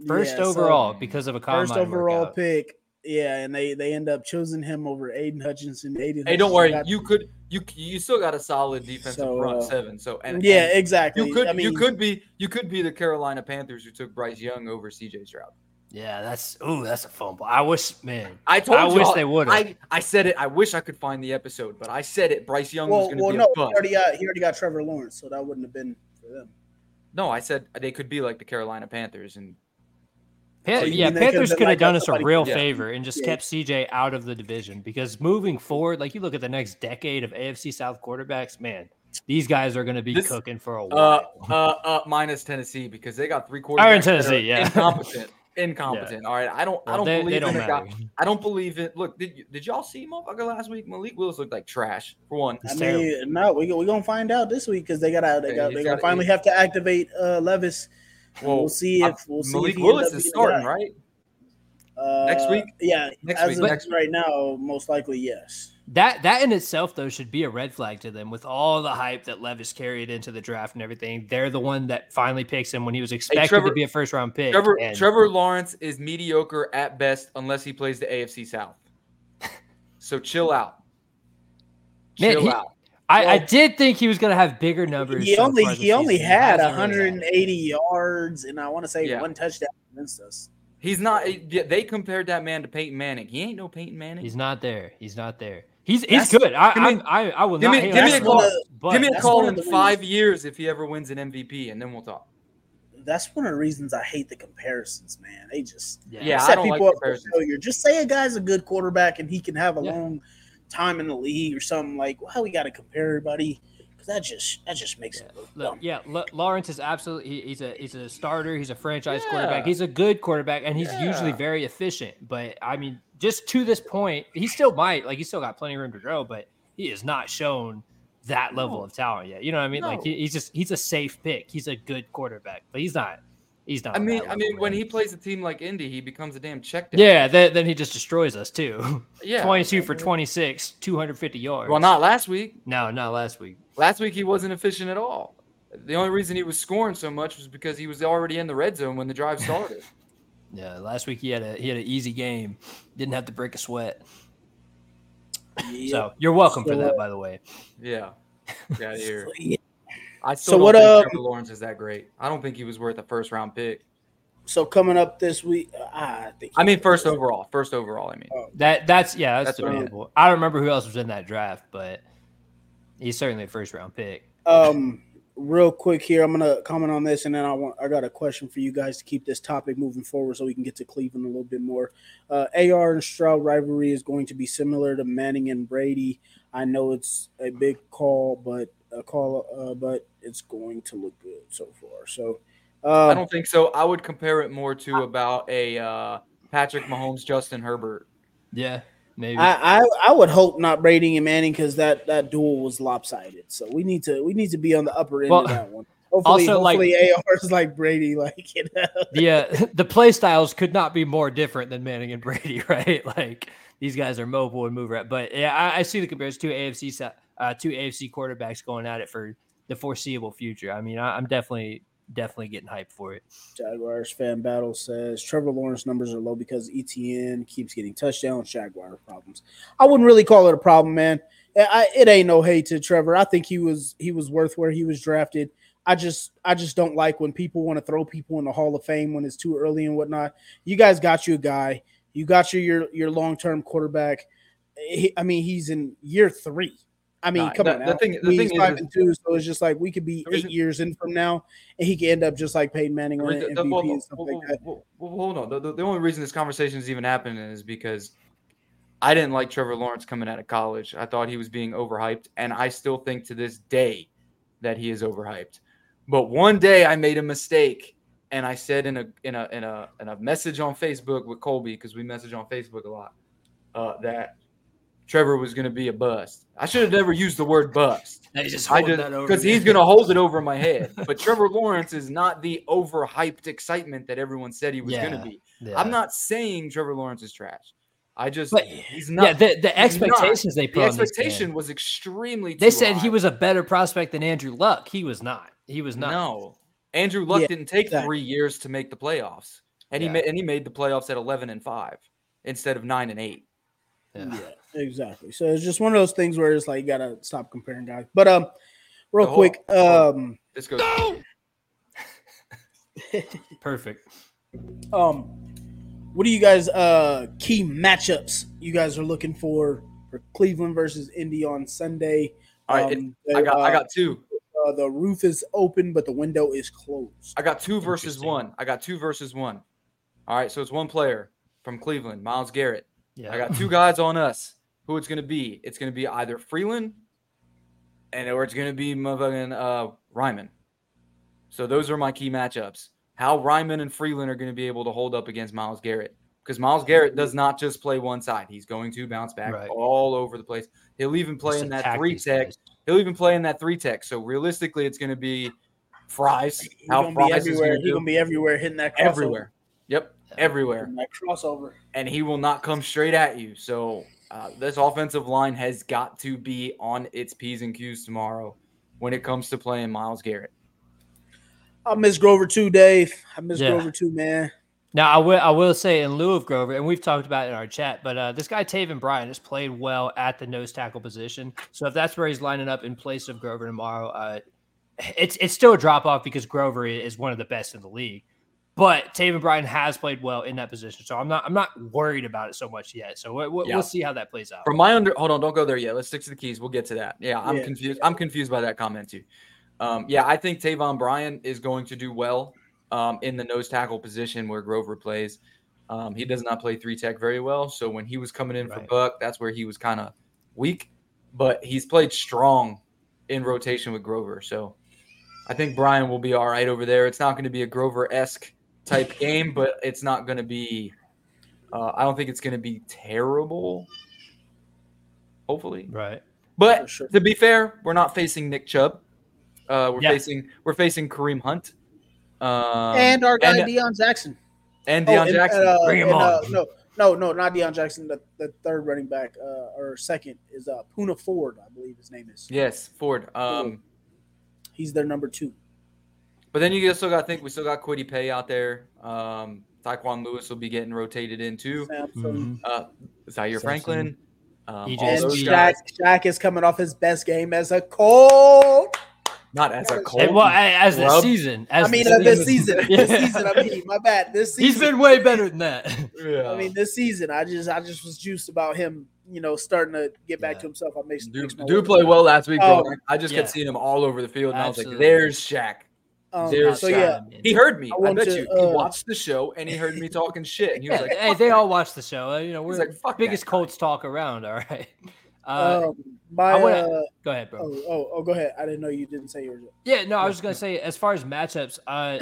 First Yeah, so overall because of a combine first overall workout. pick. Yeah, and they they end up choosing him over Aidan Hutchinson. Aidan Hey, don't worry. got- You could you you still got a solid defensive So, front uh, seven. So and yeah, and exactly. you could I mean, you could be you could be the Carolina Panthers who took Bryce Young over CJ Stroud. Yeah, that's ooh, that's a fumble. I wish, man. I told I you wish all- they would've. I, I said it. I wish I could find the episode, but I said it. Bryce Young was Well, going to well, be no, a he already got he already got Trevor Lawrence, so that wouldn't have been for them. No, I said they could be like the Carolina Panthers, and Pan- you yeah, mean they could've Panthers could have done us a real Yeah. favor and just Yeah. kept CJ out of the division because moving forward, like you look at the next decade of AFC South quarterbacks, man, these guys are going to be This- cooking for a uh, while. uh, uh, uh, minus Tennessee because they got three quarterbacks. Or in Tennessee, yeah. incompetent, incompetent. All right, I don't, I don't they, believe they don't in a matter. guy. I don't believe it. Look, did you, did y'all see motherfucker last week? Malik Willis looked like trash for one. I It's mean, no, we we gonna find out this week because they got out. they got he's they gonna got- finally have to activate uh, Levis. And Well, we'll see if we'll see Malik if he Willis is starting, right? Uh, Next week? Yeah, Next as week, of next right now, most likely yes. That that in itself though should be a red flag to them with all the hype that Levis carried into the draft and everything. They're the one that finally picks him when he was expected Trevor- to be a first round pick. Trevor and- Trevor Lawrence is mediocre at best unless he plays the AFC South. So chill out. Man, Chill he- out. I, I did think he was going to have bigger numbers. He so only far he only season. had hasn't really 180 yards and I want to say Yeah. one touchdown against us. He's not. Eh, they compared that man to Peyton Manning. He ain't no Peyton Manning. He's not there. He's not there. He's he's That's- good. I give me- I'm- I, I will give not me- hate give me a call. but Give me a call in of the five years if he ever wins an MVP, and then we'll talk. That's one of the reasons I hate the comparisons, man. They just yeah. Yeah, I set don't like people up for comparisons. failure. Just say a guy's a good quarterback and he can have a Yeah. long time in the league or something like. well, we got to compare everybody? Because that just that just makes it look yeah, L- Lawrence is absolutely he, he's a he's a starter. He's a franchise Yeah. quarterback. He's a good quarterback, and he's usually very efficient. But I mean, just to this point, he still might like he's still got plenty of room to grow, but he has not shown that level No. of talent yet. You know what I mean? Like he, he's just he's a safe pick. He's a good quarterback, but he's not. He's not. I mean, I mean, level, when he plays a team like Indy, he becomes a damn check down. yeah, then, then he just destroys us too. yeah. Twenty-two for twenty-six, two hundred fifty yards. Well, not last week. no, not last week. Last week he wasn't efficient at all. The only reason he was scoring so much was because he was already in the red zone when the drive started. Yeah, last week he had a he had an easy game. Didn't have to break a sweat. Yeah. So you're welcome for that, by the way. yeah. Got here. Yeah. I still So don't what, think uh, Trevor Lawrence is that great. I don't think he was worth a first round pick. So coming up this week, I think. I mean, first overall. First overall. I mean, That that's yeah, that's, That's what I debatable. I don't remember who else was in that draft, but he's certainly a first round pick. Um, real quick here, I'm gonna comment on this, and then I want I got a question for you guys to keep this topic moving forward, so we can get to Cleveland a little bit more. Uh, AR and Stroud rivalry is going to be similar to Manning and Brady. I know it's a big call, but a call, uh, but it's going to look good so far. So, I um, don't think so. I would compare it more to about a uh, Patrick Mahomes, Justin Herbert. Yeah, maybe. I, I I would hope not Brady and Manning because that that duel was lopsided. So we need to we need to be on the upper end Well, of that one. Hopefully, also, like- hopefully AR is like Brady, like you know. the uh, the play styles could not be more different than Manning and Brady, right? Like these guys are mobile and move around. But yeah, I, I see the comparison to AFC sa- uh, two AFC quarterbacks going at it for the foreseeable future. I mean, I, I'm definitely definitely getting hyped for it. Jaguars fan battle says Trevor Lawrence numbers are low because ETN keeps getting touchdowns. Jaguar problems. I wouldn't really call it a problem, man. I, it ain't no hate to Trevor. I think he was he was worth where he was drafted. I just I just don't like when people want to throw people in the Hall of Fame when it's too early and whatnot. You guys got you a guy. You got your your, your long term quarterback. I mean, he's in year three. I mean, Nah, come the- on. the now. thing- the he's thing five is- and two, so it's just like we could be reason- eight years in from now, and he could end up just like Peyton Manning on The- the- MVP well, and stuff well, like that. well, hold on. The, the, the only reason this conversation is even happening is because I didn't like Trevor Lawrence coming out of college. I thought he was being overhyped, and I still think to this day that he is overhyped. But one day I made a mistake, and I said in a in a in a in a message on Facebook with Colby because we message on Facebook a lot uh, that Trevor was going to be a bust. I should have never used the word bust. I just because he's gonna hold it over my head. But Trevor Lawrence is not the overhyped excitement that everyone said he was Yeah, gonna be. Yeah. I'm not saying Trevor Lawrence is trash. I just But- he's yeah, not. the, the he's not. expectations they put the on this expectation man. was extremely. They too said he was a better prospect than Andrew Luck. He was not. He was not. no. Andrew Luck Yeah, didn't take exactly. three years to make the playoffs, and he Yeah. made and he made the playoffs at 11 and five instead of nine and eight. Yeah. Yeah, exactly. So it's just one of those things where it's like you gotta stop comparing guys. But um, real The whole- quick, um, This goes. Perfect. um, what do you guys uh key matchups you guys are looking for for Cleveland versus Indy on Sunday? All right, Um, I got I uh, got two. uh, the roof is open, but the window is closed. I got two versus one. I got two versus one. All right, so it's one player from Cleveland, Myles Garrett. Yeah. I got two guys on us. Who it's gonna be? It's gonna be either Freeland, and or it's gonna be motherfucking uh, Raimann. So those are my key matchups. How Raimann and Freeland are gonna be able to hold up against Myles Garrett because Myles Garrett does not just play one side. He's going to bounce back Right. all over the place. He'll even play Just in that three tech. guys. He'll even play in that three tech. So realistically, it's gonna be Fries. He's How gonna be Fries is everywhere. gonna He's gonna be everywhere hitting that crossover. everywhere. Yep, everywhere. Hitting That crossover. And he will not come straight at you. So uh, this offensive line has got to be on its p's and q's tomorrow when it comes to playing Myles Garrett. I miss Grover too, Dave. I miss Yeah. Grover too, man. Now I will I will say in lieu of Grover, and we've talked about it in our chat, but uh, this guy Taven Bryan has played well at the nose tackle position. So if that's where he's lining up in place of Grover tomorrow, uh, it's it's still a drop off because Grover is one of the best in the league. But Taven Bryan has played well in that position, so I'm not I'm not worried about it so much yet. So we, we, Yeah. we'll see how that plays out. From my under, hold on, don't go there yet. Let's stick to the keys. We'll get to that. Yeah, I'm Yeah. confused. I'm confused by that comment too. Um, yeah, I think Taven Bryan is going to do well um, in the nose tackle position where Grover plays. Um, he does not play three tech very well, so when he was coming in for Buck, that's where he was kind of weak. But he's played strong in rotation with Grover, so I think Bryan will be all right over there. It's not going to be a Grover esque type game, but it's not going to be. Uh, I don't think it's going to be terrible. Hopefully, right. but sure. to be fair, we're not facing Nick Chubb. Uh, we're Yeah. facing we're facing Kareem Hunt, um, and our guy and, Deon Jackson. and Oh, Deon and, Jackson. uh, Bring him and, uh, on. no, no, no, not Deon Jackson. The, the third running back uh, or second is uh, Puna Ford, I believe his name is. yes, Ford. Um, He's their number two. But then you still got to think we still got Kwity Paye out there. Um, Tyquan Lewis will be getting rotated in too. Samson. Mhm. Uh, Zaire Samson. Franklin. Um, EJ all And those Shaq, guys. Shaq is coming off his best game as a Colt. Not as a Hey, Colt. Well, as the season, as I mean, the uh, this season, Yeah. this season. I mean, my bad. This season, he's been way better than that. Yeah. I mean, this season, I just, I just was juiced about him. You know, starting to get back Yeah. to himself. I makes, do, do play well last week. Oh, I I just yeah. kept seeing him all over the field, and I was like, "There's Shaq." Um, There's so yeah, He heard me. I I, bet to, you. He uh, watched the show and he heard me talking shit. And he was Yeah, like, hey, they all guy." watch the show. Uh, You know, we're like, "Fuck that biggest guy." Colts talk around. All right. Uh, um, my, I wanna- uh, go ahead, bro. oh, oh, oh, go ahead. I didn't know you didn't say yours. Yeah, no, I was just gonna say as far as matchups, uh,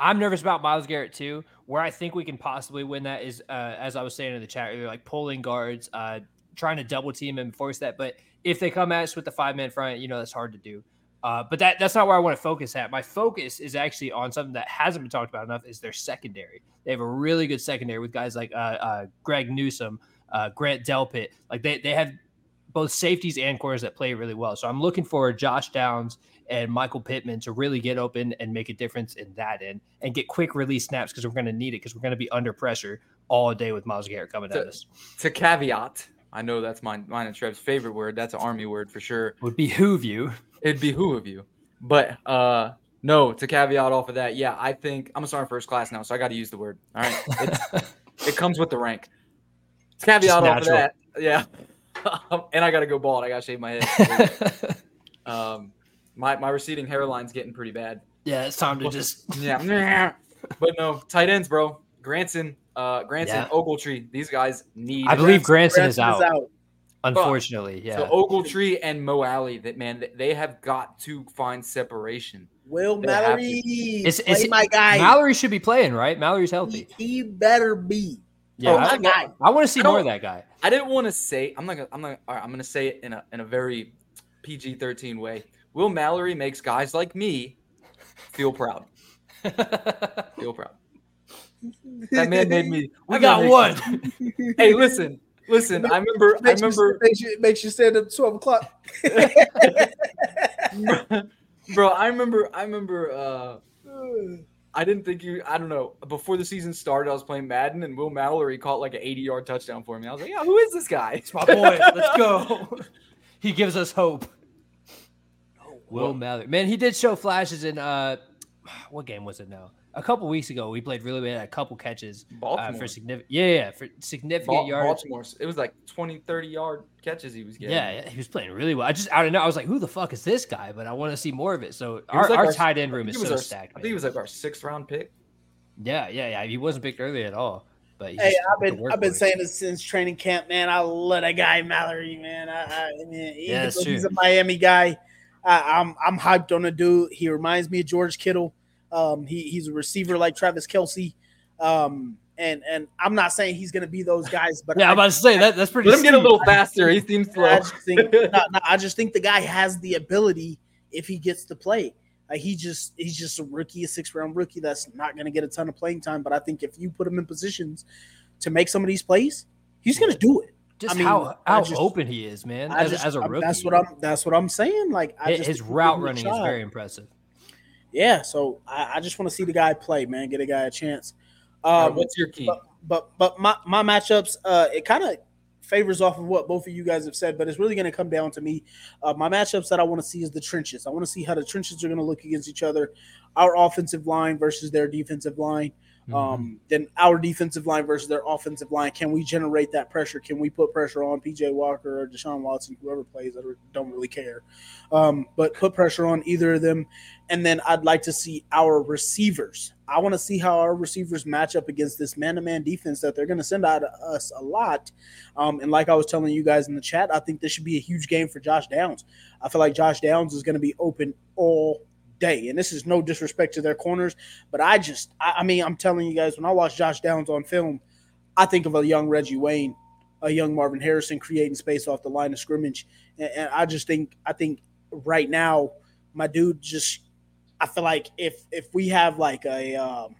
I'm nervous about Myles Garrett too. Where I think we can possibly win that is, uh, as I was saying in the chat earlier, like pulling guards, uh, trying to double team and force that. But if they come at us with the five man front, you know that's hard to do. Uh, but that that's not where I want to focus at. My focus is actually on something that hasn't been talked about enough. Is their secondary? They have a really good secondary with guys like uh, uh, Greg Newsome, uh, Grant Delpit. Like they they have both safeties and corners that play really well. So I'm looking for Josh Downs and Michael Pittman to really get open and make a difference in that end and get quick release snaps because we're going to need it because we're going to be under pressure all day with Myles Garrett coming at To- us. To caveat, I know that's mine, mine and Trev's favorite word. That's an army word for sure. Would behoove you. It'd be who of you. But uh no, to caveat off of that, yeah, I think I'm a sergeant first class now, so I got to use the word. All right, it, comes with the rank. To caveat off of that, yeah. and I got to go bald. I got to shave my head. um, my my receding hairline's getting pretty bad. yeah, it's time to just. Yeah. but no, tight ends, bro. Granson, uh, Granson, Yeah. Ogletree. These guys need. I believe Granson is Branson out. Unfortunately, yeah. So Ogletree and Mo Alley, that man, they have got to find separation. Will They have to. Mallory, It's- play my guy. Mallory should be playing, right? Mallory's healthy. he better be. Yeah, Oh, my I, guy. I want to see more of that guy. I didn't want to say. I'm not. Gonna, I'm not. All right, I'm going to say it in a in a very PG-13 way. Will Mallory makes guys like me feel proud. Feel proud. That man made me. we got one. me- Hey, listen, listen. I remember. I Makes you- remember. makes you, makes you stand up twelve o'clock. bro i remember i remember uh i didn't think you i don't know before the season started i was playing madden and will mallory caught like an 80 yard touchdown for me i was like yeah who is this guy It's my boy. Let's go. he gives us hope. Will Mallory. Man, he did show flashes in uh what game was it now? A couple weeks ago, we played really well. A couple catches uh, for significant, yeah, yeah, for significant Ba- yards. baltimore it was like 20 30 yard catches he was getting Yeah, yeah, he was playing really well. I just, I don't know. I was like, who the fuck is this guy? But I want to see more of it. So He was our, like our our- tight end room is so our- stacked. i think he was like our sixth round pick Yeah, yeah, yeah. He wasn't picked early at all. But he's Hey, I've been I've been saying this since training camp, man. I love that guy Mallory, man. I, I, I mean, Yeah, he's a Miami guy. I, I'm I'm hyped on the dude. He reminds me of George Kittle. Um, he, he's a receiver like Travis Kelce. Um, and and I'm not saying he's gonna be those guys, but Yeah, I, I'm about to say that. That's pretty. let him get a little faster he seems slow I just think no, no, I just think the guy has the ability if he gets to play. Like he just he's just a rookie, a six round rookie that's not going to get a ton of playing time. But I think if you put him in positions to make some of these plays, he's going to do it. Just I mean, how how just- open he is, man. As, just, as a I'm- rookie, that's what I'm that's what I'm saying. Like I His- just his route give him a running is very impressive. Yeah. So I, I just want to see the guy play, man. Get a guy a chance. Um, what's your key but but but my my matchups uh it kind of favors off of what both of you guys have said but it's really going to come down to me uh, my matchups that i want to see is the trenches i want to see how the trenches are going to look against each other our offensive line versus their defensive line Mm-hmm. um then our defensive line versus their offensive line can we generate that pressure can we put pressure on pj walker or deshaun watson whoever plays i don't really care um but put pressure on either of them and then I'd like to see our receivers. I want to see how our receivers match up against this man-to-man defense that they're going to send out of us a lot. Um, and like I was telling you guys in the chat, I think this should be a huge game for Josh Downs. I feel like Josh Downs is going to be open all day, and this is no disrespect to their corners, but I just, I, I mean, I'm telling you guys, when I watch Josh Downs on film, I think of a young Reggie Wayne, a young Marvin Harrison creating space off the line of scrimmage, and, and I just think, I think right now, my dude just I feel like if if we have like a um,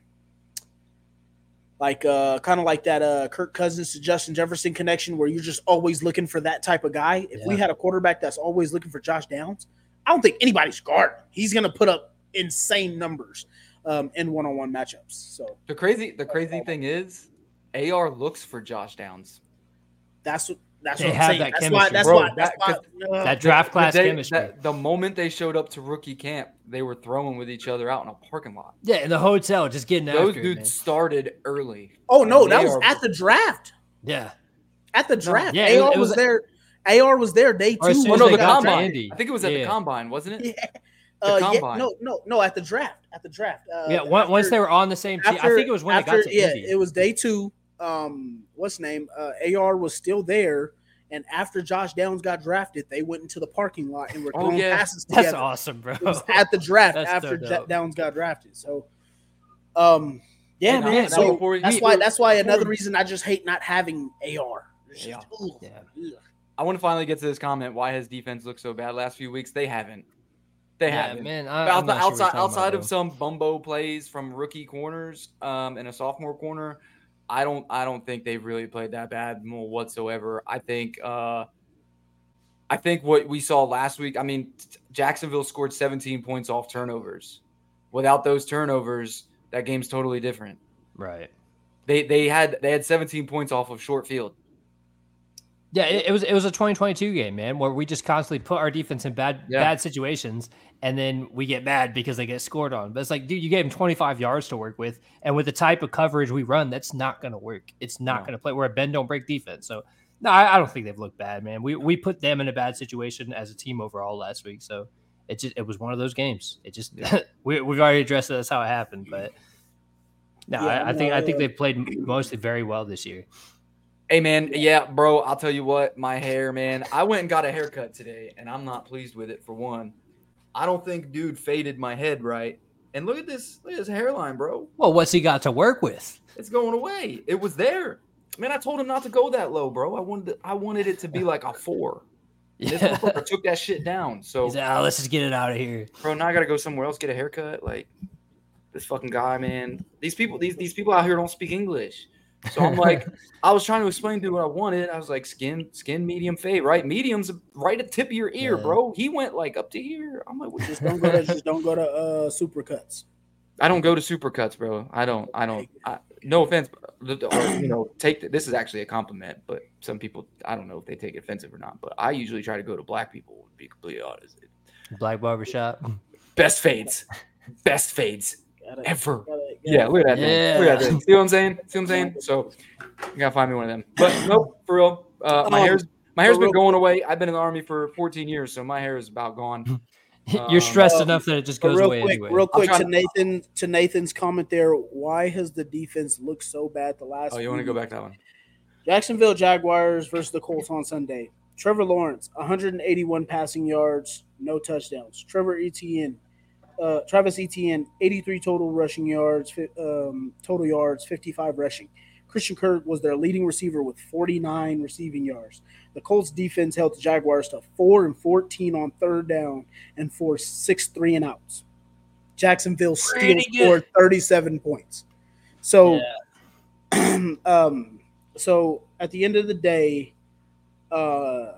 like uh kind of like that uh Kirk Cousins to Justin Jefferson connection where you're just always looking for that type of guy. If we had a quarterback that's always looking for Josh Downs, I don't think anybody's guard. He's gonna put up insane numbers um, in one-on-one matchups. So The crazy the crazy thing is, AR looks for Josh Downs. that's what that's They what I'm have saying. that That's chemistry. why. That's Bro, why. That's that- why. uh, That draft class the, day- chemistry. that- the moment they showed up to rookie camp, they were throwing with each other out in a parking lot. yeah, in the hotel, just getting Those after it, dudes man. started early. oh no, that was are- at the draft. Yeah. At the draft, yeah, it AR was- was, was- there. AR was there day two. Oh no, the combine. Indy. I think it was at Yeah. the combine, wasn't it? Yeah. The Uh, yeah, combine. no, no, no. At the draft. At the draft. Uh, Yeah, on- once after- they were on the same team, I think it was when after- they got to yeah, Indy. it was day two. Um, what's name? Uh, AR was still there, and after Josh Downs got drafted, they went into the parking lot and were Oh, throwing yeah. passes That's awesome, bro. It was at the draft That's after so Ja- dope. Downs got drafted. So, um, yeah, And, uh, man. that So that's why. That's why another reason I just hate not having AR. Just, Yeah. ugh, Yeah. ugh. I want to finally get to this comment. Why has defense looked so bad last few weeks? They haven't. They yeah, haven't. man. I, Out- I'm sure outside outside about, of some bumbo plays from rookie corners um, and a sophomore corner, I don't I don't think they've really played that bad whatsoever. I think uh, I think what we saw last week. I mean, Jacksonville scored 17 points off turnovers. Without those turnovers, that game's totally different. right? They they had they had 17 points off of short field. Yeah, it, it was it was a 2022 game, man, where we just constantly put our defense in bad Yeah. bad situations, and then we get mad because they get scored on. But it's like, dude, you gave them 25 yards to work with, and with the type of coverage we run, that's not going to work. It's not No. going to play. We're a bend don't break defense. So no, I, I don't think they've looked bad, man. We we put them in a bad situation as a team overall last week. So it just it was one of those games. It just we we've already addressed it. That's how it happened, but. No, Yeah, I, I think I think uh, they've played mostly very well this year. Hey man, yeah, bro. I'll tell you what, my hair, man. I went and got a haircut today, and I'm not pleased with it. For one, I don't think dude faded my head right. And look at this, look at this hairline, bro. Well, what's he got to work with? It's going away. It was there, man. I told him not to go that low, bro. I wanted, to, I wanted it to be like a four. Yeah. motherfucker took that shit down. So, like, oh, let's just get it out of here. bro, now I gotta go somewhere else get a haircut. Like this fucking guy, man. These people, these these people out here don't speak English. So I'm like, I was trying to explain to what I wanted. I was like, skin, skin, medium fade, right? Medium's right at the tip of your ear, Yeah. bro. He went like up to here. I'm like, Just don't go to just don't go to uh supercuts. I don't go to supercuts, bro. I don't. I don't. I, no offense, but, or, you know, take the, this is actually a compliment, but some people, I don't know if they take it offensive or not. But I usually try to go to black people. To be completely honest, Black barbershop. best fades, best fades Gotta- ever. gotta- Yeah, gotta- look at that. Thing. Look at that. See what I'm saying? See what I'm saying? So you gotta find me one of them. But nope, for real. Uh, my Um, hair's my hair's for been real- going away. I've been in the army for 14 years, so my hair is about gone. You're stressed Um, enough that it just goes real away quick, anyway. real quick trying to Nathan to Nathan's comment there. Why has the defense looked so bad the last? Oh, you want to go back to that one? Jacksonville Jaguars versus the Colts on Sunday. Trevor Lawrence, 181 passing yards, no touchdowns. Trevor Etienne, uh, Travis Etienne, 83 total rushing yards, um, total yards, 55 rushing. Christian Kirk was their leading receiver with 49 receiving yards. The Colts defense held the Jaguars to 4 and 14 on third down and forced six three and outs. Jacksonville still scored 37 points. So, um, so at the end of the day, uh,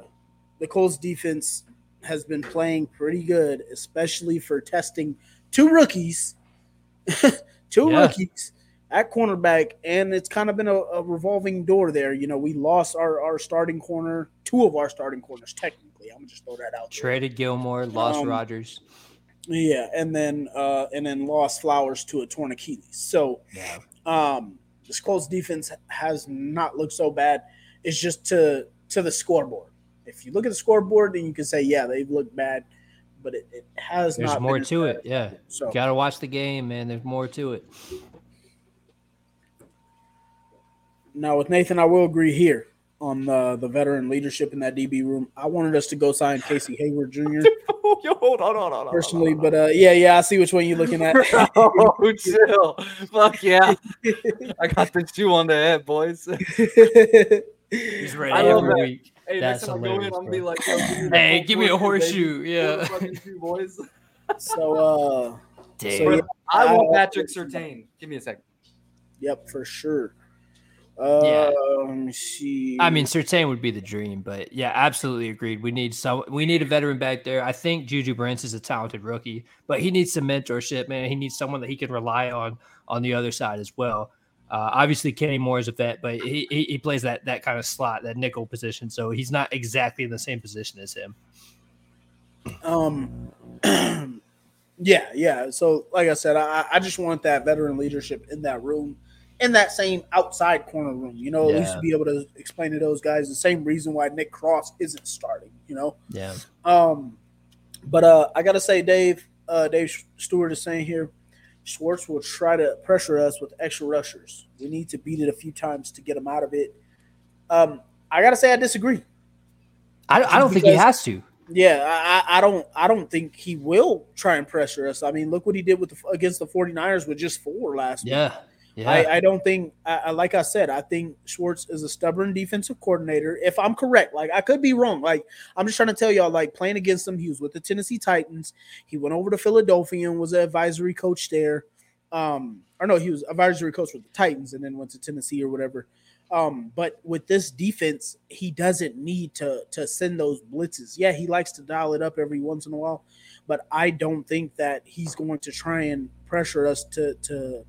the Colts defense has been playing pretty good, especially for testing two rookies, two Yeah. rookies at cornerback, and it's kind of been a, a revolving door there. You know, we lost our our starting corner, two of our starting corners technically. I'm gonna just throw that out. there. Traded Gilmore, lost Um, Rogers. Yeah, and then uh, and then lost Flowers to a torn Achilles. So Yeah. um, this Colts defense has not looked so bad. It's just to to the scoreboard. If you look at the scoreboard, then you can say, yeah, they've looked bad, but it, it has not There's not. more been to bad it. Yeah. So Got to watch the game, man. There's more to it. now with Nathan, I will agree here on the the veteran leadership in that DB room. I wanted us to go sign Casey Hayward Jr. Yo, hold on, hold on, hold on. personally, but uh, yeah, yeah, I see which one you're looking at. oh, chill. Fuck yeah. I got the shoe on the head, boys. He's ready I love every that. week. Hey, That's next time I go in, I'm gonna be like, yo, give me Hey, give me a horseshoe. Full Yeah. boys. so uh, Damn. So, yeah, I want Uh, Patrick Surtain. Give me a second. Yep, for sure. Uh, Yeah. let me see. I mean, Sertain would be the dream, but yeah, absolutely agreed. We need some. We need a veteran back there. I think Juju Brents is a talented rookie, but he needs some mentorship, man. He needs someone that he can rely on on the other side as well. Uh, obviously, Kenny Moore is a vet, but he, he he plays that that kind of slot, that nickel position, so he's not exactly in the same position as him. Um, yeah, yeah. So, like I said, I, I just want that veteran leadership in that room, in that same outside corner room. You know, at least to be able to explain to those guys the same reason why Nick Cross isn't starting. You know, Yeah, um, but uh, I gotta say, Dave, uh, Dave Stewart is saying here, Schwartz will try to pressure us with extra rushers. We need to beat it a few times to get him out of it. Um, I gotta say, I disagree. I, I don't think he has to. Yeah, I, I don't I don't think he will try and pressure us. I mean, look what he did with the, against the 49ers with just four last week. Yeah. I, I don't think I- like I said, I think Schwartz is a stubborn defensive coordinator. If I'm correct, like I could be wrong. Like I'm just trying to tell y'all, like playing against him, he was with the Tennessee Titans. He went over to Philadelphia and was an advisory coach there. Um, or no, he was advisory coach with the Titans and then went to Tennessee or whatever. Um, but with this defense, he doesn't need to to send those blitzes. Yeah, he likes to dial it up every once in a while, but I don't think that he's going to try and pressure us to to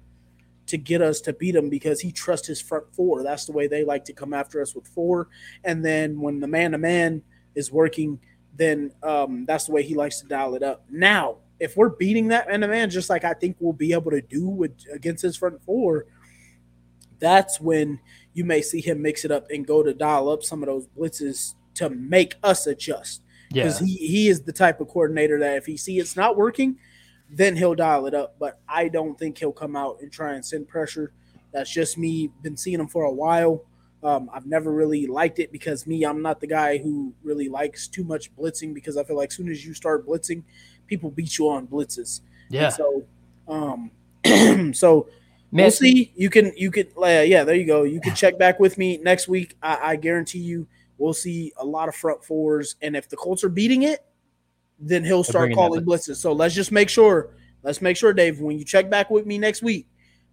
to get us to beat him because he trusts his front four. That's the way they like to come after us with four. And then when the man to man is working, then um, that's the way he likes to dial it up. Now, if we're beating that man to man, just like I think we'll be able to do with against his front four, that's when you may see him mix it up and go to dial up some of those blitzes to make us adjust yeah. because he, he is the type of coordinator that if he see it's not working, then he'll dial it up. But I don't think he'll come out and try and send pressure. That's just me. Been seeing him for a while. Um, I've never really liked it because me, I'm not the guy who really likes too much blitzing because I feel like as soon as you start blitzing, people beat you on blitzes. And yeah. so, um, so Man, we'll see. You can you can uh, yeah, there you go. You can check back with me next week. I, I guarantee you we'll see a lot of front fours. And if the Colts are beating it, then he'll start calling blitzes. So let's just make sure. Let's make sure, Dave, when you check back with me next week,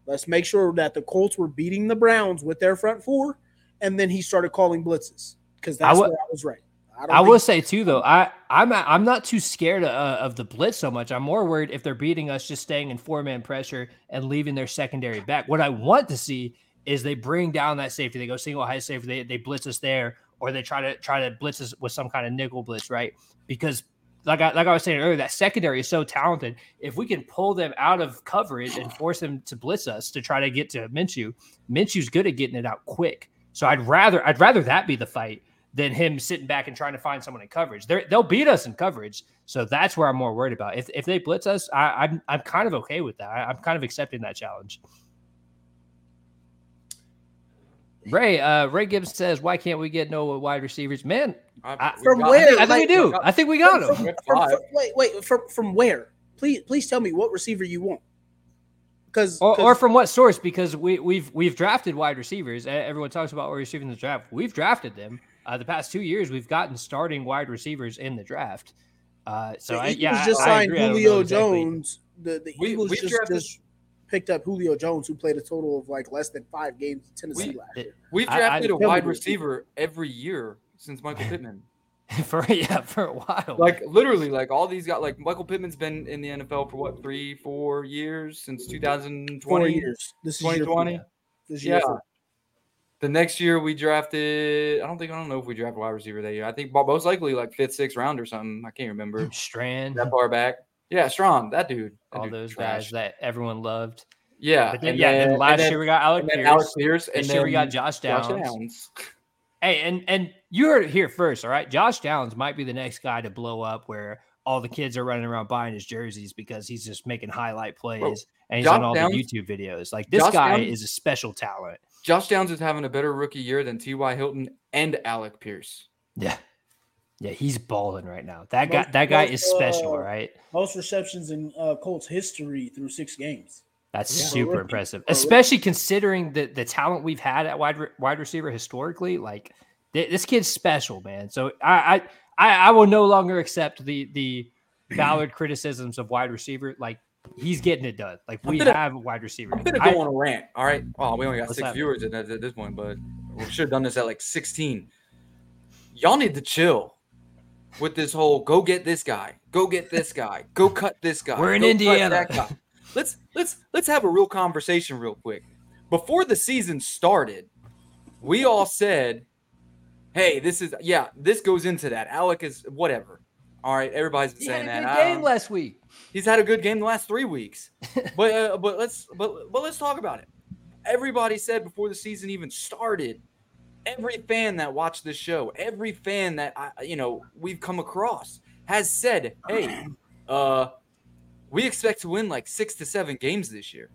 let's make sure that the Colts were beating the Browns with their front four, and then he started calling blitzes because that's I wa- where I was right. don't I will say too, though, I I'm I'm not too scared uh, of the blitz so much. I'm more worried if they're beating us, just staying in four man pressure and leaving their secondary back. What I want to see is they bring down that safety. They go single high safety. They, they blitz us there, or they try to try to blitz us with some kind of nickel blitz, right? Because like I, like I was saying earlier, that secondary is so talented. If we can pull them out of coverage and force them to blitz us to try to get to Minshew, Minshew's good at getting it out quick. So I'd rather I'd rather that be the fight than him sitting back and trying to find someone in coverage. They're, they'll beat us in coverage, so that's where I'm more worried about. If, if they blitz us, I, I'm I'm kind of okay with that. I, I'm kind of accepting that challenge. Ray uh, Ray Gibbs says, "Why can't we get no wide receivers?" Man, I- From got- I where? think, I think Like- we do. I think we got From, him. from- from- Five. wait, wait, from from where? Please, please tell me what receiver you want. Because Or, or from what source? Because we, we've we've drafted wide receivers. Everyone talks about wide receivers in the draft. We've drafted them. Uh, the past two years, we've gotten starting wide receivers in the draft. Uh, so the I, Eagles yeah, just I, I signed. I don't know Julio exactly. Jones. The the We- Eagles we just, drafted- just picked up Julio Jones, who played a total of like less than five games in Tennessee We- last year. We've I- I- drafted a wide receiver every year since Michael Pittman. for yeah for a while. Like literally, like all these got like Michael Pittman's been in the NFL for what three, four years since 2020. Four years. This is 2020. four. This is year Yeah. The next year we drafted. I don't think I don't know if we drafted wide receiver that year. I think most likely like fifth, sixth round or something. I can't remember Strand, that far back. Yeah, Strachan, that dude. That all dude those trash. guys that everyone loved. Yeah, But then, and yeah, then then- last then- year we got Alec Pierce. Alex Pierce, and this then year we got Josh Downs. Josh Downs. Hey, and and you heard it here first, all right? Josh Downs might be the next guy to blow up where all the kids are running around buying his jerseys because he's just making highlight plays and he's Josh on all Downs- the YouTube videos. Like this Josh guy Downs- is a special talent. Josh Downs is having a better rookie year than T.Y. Hilton and Alec Pierce. Yeah. Yeah, he's balling right now. That guy that guy most, is special, uh, right? Most receptions in uh, Colts history through six games. That's Yeah. super Rookie. impressive, For a rookie. especially considering the the talent we've had at wide re- wide receiver historically. Like th- this kid's special, man. So I, I I I will no longer accept the the valid criticisms of wide receiver. Like he's getting it done. Like we gonna- have a wide receiver. I'm gonna I- go on a rant. All right. Well, we only got six have viewers at, at this point, but we should have done this at like 16. Y'all need to chill with this whole go get this guy, go get this guy, go cut this guy. We're in go cut Indiana. Let's let's let's have a real conversation real quick. Before the season started, we all said, "Hey, this is yeah, this goes into that. Alec is whatever." All right, everybody's been he saying had a that. game last week. He's had a good game the last three weeks. but uh, but let's but but let's talk about it. Everybody said before the season even started, every fan that watched this show, every fan that I, you know we've come across has said, "Hey, uh, we expect to win like six to seven games this year."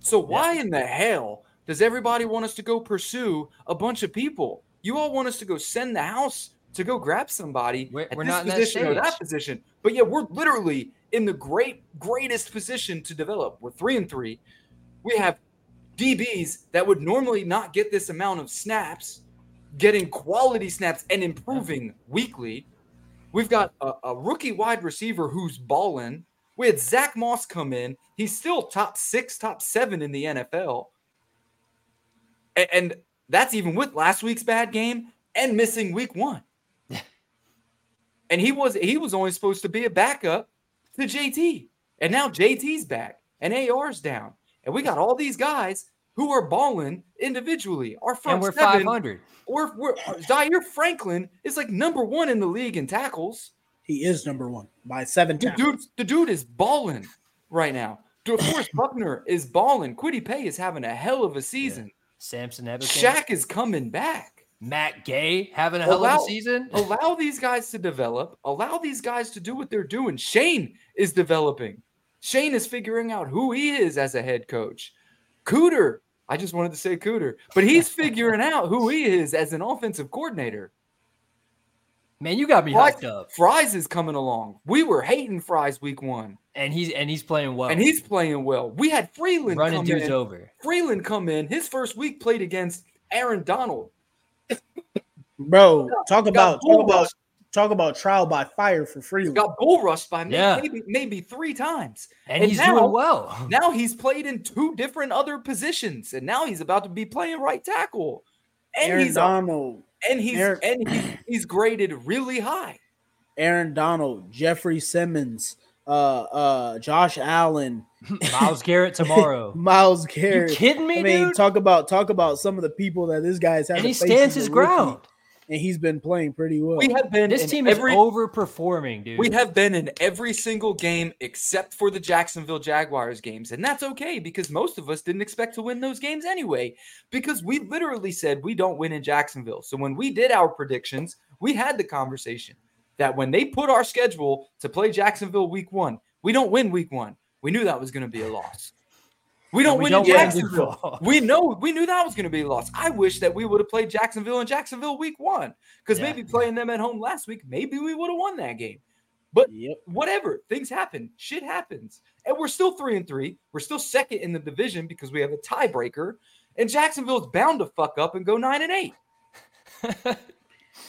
So why in the hell does everybody want us to go pursue a bunch of people? You all want us to go send the house to go grab somebody We're- at we're this not in that position or that position. But yeah, we're literally in the great greatest position to develop. We're three and three. We have DBs that would normally not get this amount of snaps, getting quality snaps and improving weekly. We've got a, a rookie wide receiver who's balling. We had Zack Moss come in. He's still top six, top seven in the NFL. A- And, that's even with last week's bad game and missing week one. and he was he was only supposed to be a backup to JT. And now JT's back and AR's down. And we got all these guys who are balling individually. Our front And we're seven, 500. we're, we're Zaire Franklin is like number one in the league in tackles. He is number one by seven The dude, the dude is balling right now. DeForest Buckner is balling. Kwity Paye is having a hell of a season. Samson Ebukam. Shaq is coming back. Matt Gay having a hell of a season. Allow these guys to develop. Allow these guys to do what they're doing. Shane is developing. Shane is figuring out who he is as a head coach. Cooter, I just wanted to say Cooter, but he's figuring out who he is as an offensive coordinator. Man, you got me Fries, hyped up. Fries is coming along. We were hating Fries week one, And he's and he's playing well. and he's playing well. We had Freeland running come dudes in. over. Freeland come in. His first week played against Aaron Donald. Bro, talk about talk about talk about trial by fire for Freeland. Got bull rushed by may- Yeah. maybe maybe three times. And, And he's now- doing well. Now he's played in two different other positions, and now he's about to be playing right tackle. And Aaron he's a- Donald, and he's Aaron- and he's, he's graded really high. Aaron Donald, Jeffrey Simmons, uh, uh, Josh Allen, Myles Garrett tomorrow. Myles Garrett, you kidding me, I mean, dude? talk about talk about some of the people that this guy's had. and to he face stands his a rookie, ground. And he's been playing pretty well. We have been This team every is overperforming, dude. we have been in every single game except for the Jacksonville Jaguars games, and that's okay because most of us didn't expect to win those games anyway. Because we literally said we don't win in Jacksonville. So when we did our predictions, we had the conversation that when they put our schedule to play Jacksonville week one, we don't win week one. We knew that was going to be a loss. We don't we win don't win Jacksonville. we know we knew that was going to be a loss. I wish that we would have played Jacksonville in Jacksonville week one because Yeah. maybe playing them at home last week, maybe we would have won that game. But Yep. whatever, things happen, shit happens, and we're still three and three. We're still second in the division because we have a tiebreaker, and Jacksonville's bound to fuck up and go nine and eight.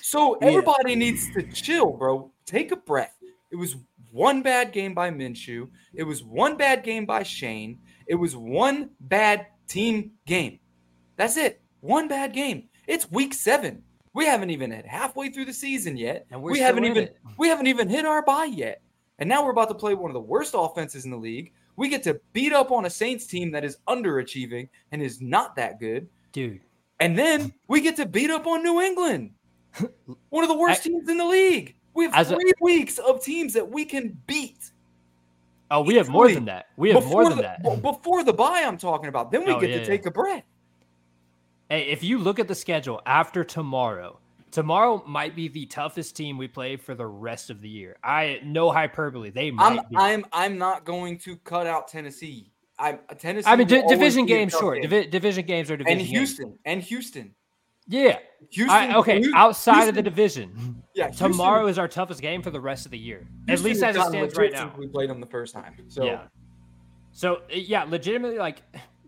So Yeah. everybody needs to chill, bro. Take a breath. It was one bad game by Minshew. It was one bad game by Shane. It was one bad team game. That's it. One bad game. It's week seven. We haven't even hit halfway through the season yet. And we're we haven't even it. we haven't even hit our bye yet. And now we're about to play one of the worst offenses in the league. We get to beat up on a Saints team that is underachieving and is not that good. dude. And then we get to beat up on New England, one of the worst teams in the league. We have As a- three weeks of teams that we can beat. Oh, we have more than that. We have more than the, that. Before the buy, I'm talking about. Then we Oh, get yeah, to yeah. take a breath. Hey, if you look at the schedule after tomorrow, tomorrow might be the toughest team we play for the rest of the year. I no hyperbole. They might I'm be. I'm I'm not going to cut out Tennessee. I'm Tennessee. I mean, always division games, sure. game. Divi- division games are division and games. Houston and Houston. Yeah. Houston. I, okay. Houston- Outside of the division, yeah, Houston- tomorrow is our toughest game for the rest of the year. At least as it stands right now. We played them the first time. So Yeah. So yeah, legitimately, like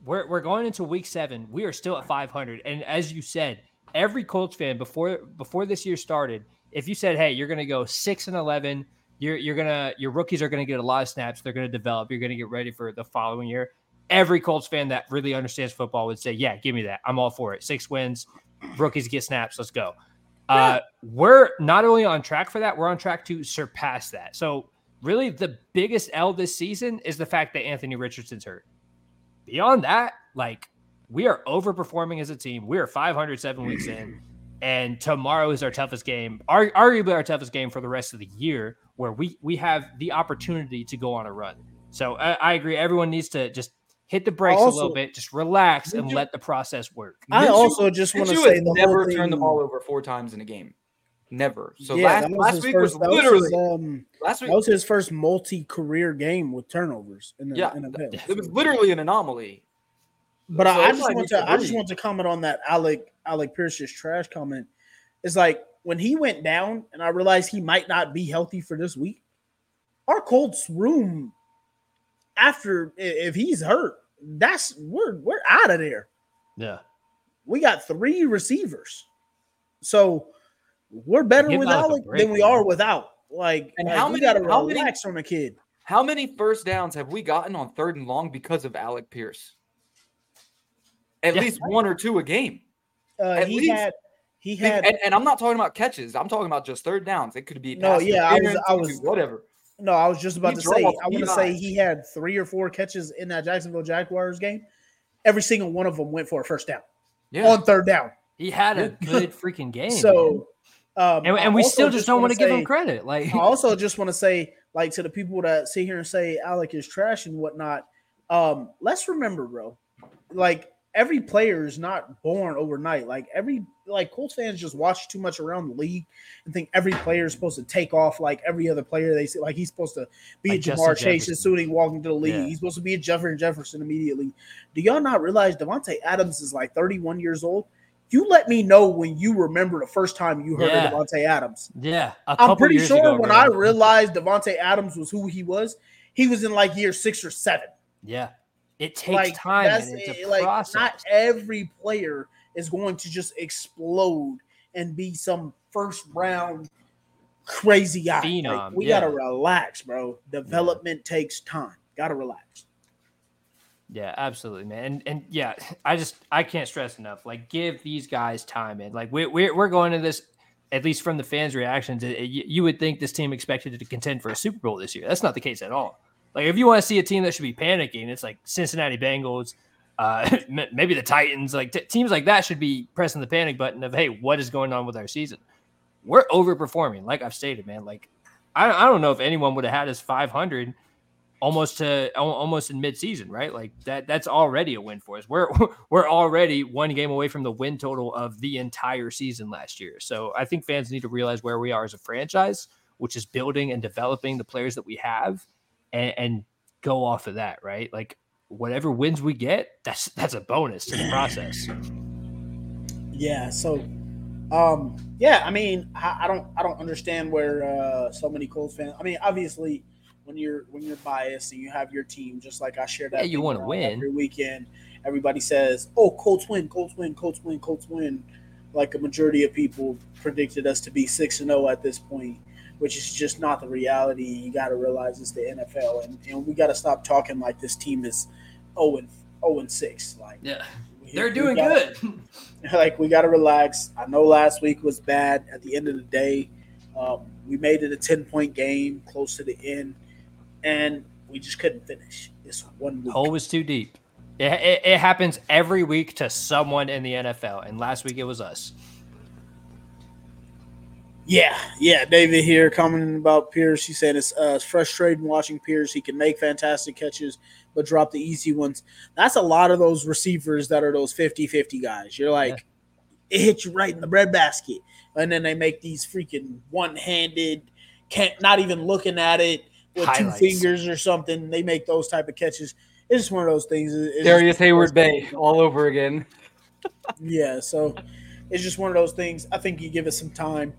we're we're going into week seven. We are still at 500, and as you said, every Colts fan before before this year started, if you said, "Hey, you're going to go six and 11," You're you're gonna your rookies are gonna get a lot of snaps. They're gonna develop. You're gonna get ready for the following year. Every Colts fan that really understands football would say, "Yeah, give me that. I'm all for it. Six wins, rookies get snaps. Let's go." Uh, we're not only on track for that, we're on track to surpass that. So, really, the biggest L this season is the fact that Anthony Richardson's hurt. Beyond that, like we are overperforming as a team. We are 507 weeks in, and tomorrow is our toughest game, arguably our toughest game for the rest of the year, where we we have the opportunity to go on a run. So I, I agree. Everyone needs to just hit the brakes Also- a little bit, just relax and let the process work. I Minshew- also just want to say the never whole turned the ball over four times in a game. Never. So yeah, last, that was last his week first, was that was literally his, um, last week. that was his first multi-career game with turnovers in the yeah, NFL. it was literally an anomaly. But So I, I just like want we to I just want to comment on that Alec Alec Pierce's trash comment. It's like when he went down and I realized he might not be healthy for this week. Our Colts room after if he's hurt, that's we're we're out of there. Yeah. We got three receivers. So we're better Give with Alec break, than we man. are without. Like, And like, how we many- gotta how many- relax on the kid. How many first downs have we gotten on third and long because of Alec Pierce? At Yeah. least one or two a game. Uh, At he least- had he had and, and I'm not talking about catches. I'm talking about just third downs. It could be No, yeah, I was- I was- be whatever. No, I was just about He to say. I want to say he had three or four catches in that Jacksonville Jaguars game. Every single one of them went for a first down Yeah. on third down. He had a good freaking game. So, um, and, and we still just don't wanna give him credit. Like I also just want to say, like, to the people that sit here and say Alec is trash and whatnot. Um, let's remember, bro. Like every player is not born overnight. Like every like Colts fans just watch too much around the league and think every player is supposed to take off like every other player they see. Like he's supposed to be Like a Ja'Marr Chase as soon as he walked into the league. Yeah. He's supposed to be a Jefferson Jefferson immediately. Do y'all not realize Davante Adams is like 31 years old? You let me know when you remember the first time you heard Yeah. of Davante Adams. yeah, I'm pretty sure ago, when bro. I realized Davante Adams was who he was, he was in like year six or seven. Yeah, it takes like time. And it's a like process. not every player is going to just explode and be some first round crazy guy. Like, Phenom, we yeah. gotta relax, bro. Development takes time. Gotta relax. Yeah, absolutely, man. And and yeah, I just I can't stress enough. Like, give these guys time, man. Like we we're we're going to this. At least from the fans' reactions, it, it- you would think this team expected to contend for a Super Bowl this year. That's not the case at all. Like, if you want to see a team that should be panicking, it's like Cincinnati Bengals, uh, maybe the Titans. Like t- teams like that should be pressing the panic button of, hey, what is going on with our season? We're overperforming, like I've stated, man. Like, I, I don't know if anyone would have had us 500 almost to almost in midseason, right? Like that that's already a win for us. We're we're already one game away from the win total of the entire season last year. So I think fans need to realize where we are as a franchise, which is building and developing the players that we have and, and go off of that, right? Like whatever wins we get, that's that's a bonus to the process. Yeah. So, um, yeah. I mean, I, I don't, I don't understand where uh, so many Colts fans. I mean, obviously, when you're when you're biased and you have your team, just like I share that. Yeah, you wanna win. every weekend. Everybody says, "Oh, Colts win, Colts win, Colts win, Colts win." Like a majority of people predicted us to be six and zero at this point, which is just not the reality. You got to realize it's the NFL, and, and we got to stop talking like this team is zero and zero and six. Like Yeah. They're we doing gotta- good. like we got to relax. I know last week was bad. At the end of the day, um, we made it a ten point game, close to the end, and we just couldn't finish. This one week. Hole was too deep. It, it, it happens every week to someone in the NFL, and last week it was us. Yeah, yeah. David here commenting about Pierce. He said it's, uh, frustrating watching Pierce. He can make fantastic catches, but drop the easy ones. That's a lot of those receivers that are those 50 50 guys. You're like, it hits you right in the breadbasket. And then they make these freaking one handed, can't not even looking at it with Highlights. two fingers or something. They make those type of catches. It's just one of those things. It's Darrius Heyward-Bey all over again. yeah, so it's just one of those things. I think you give it some time,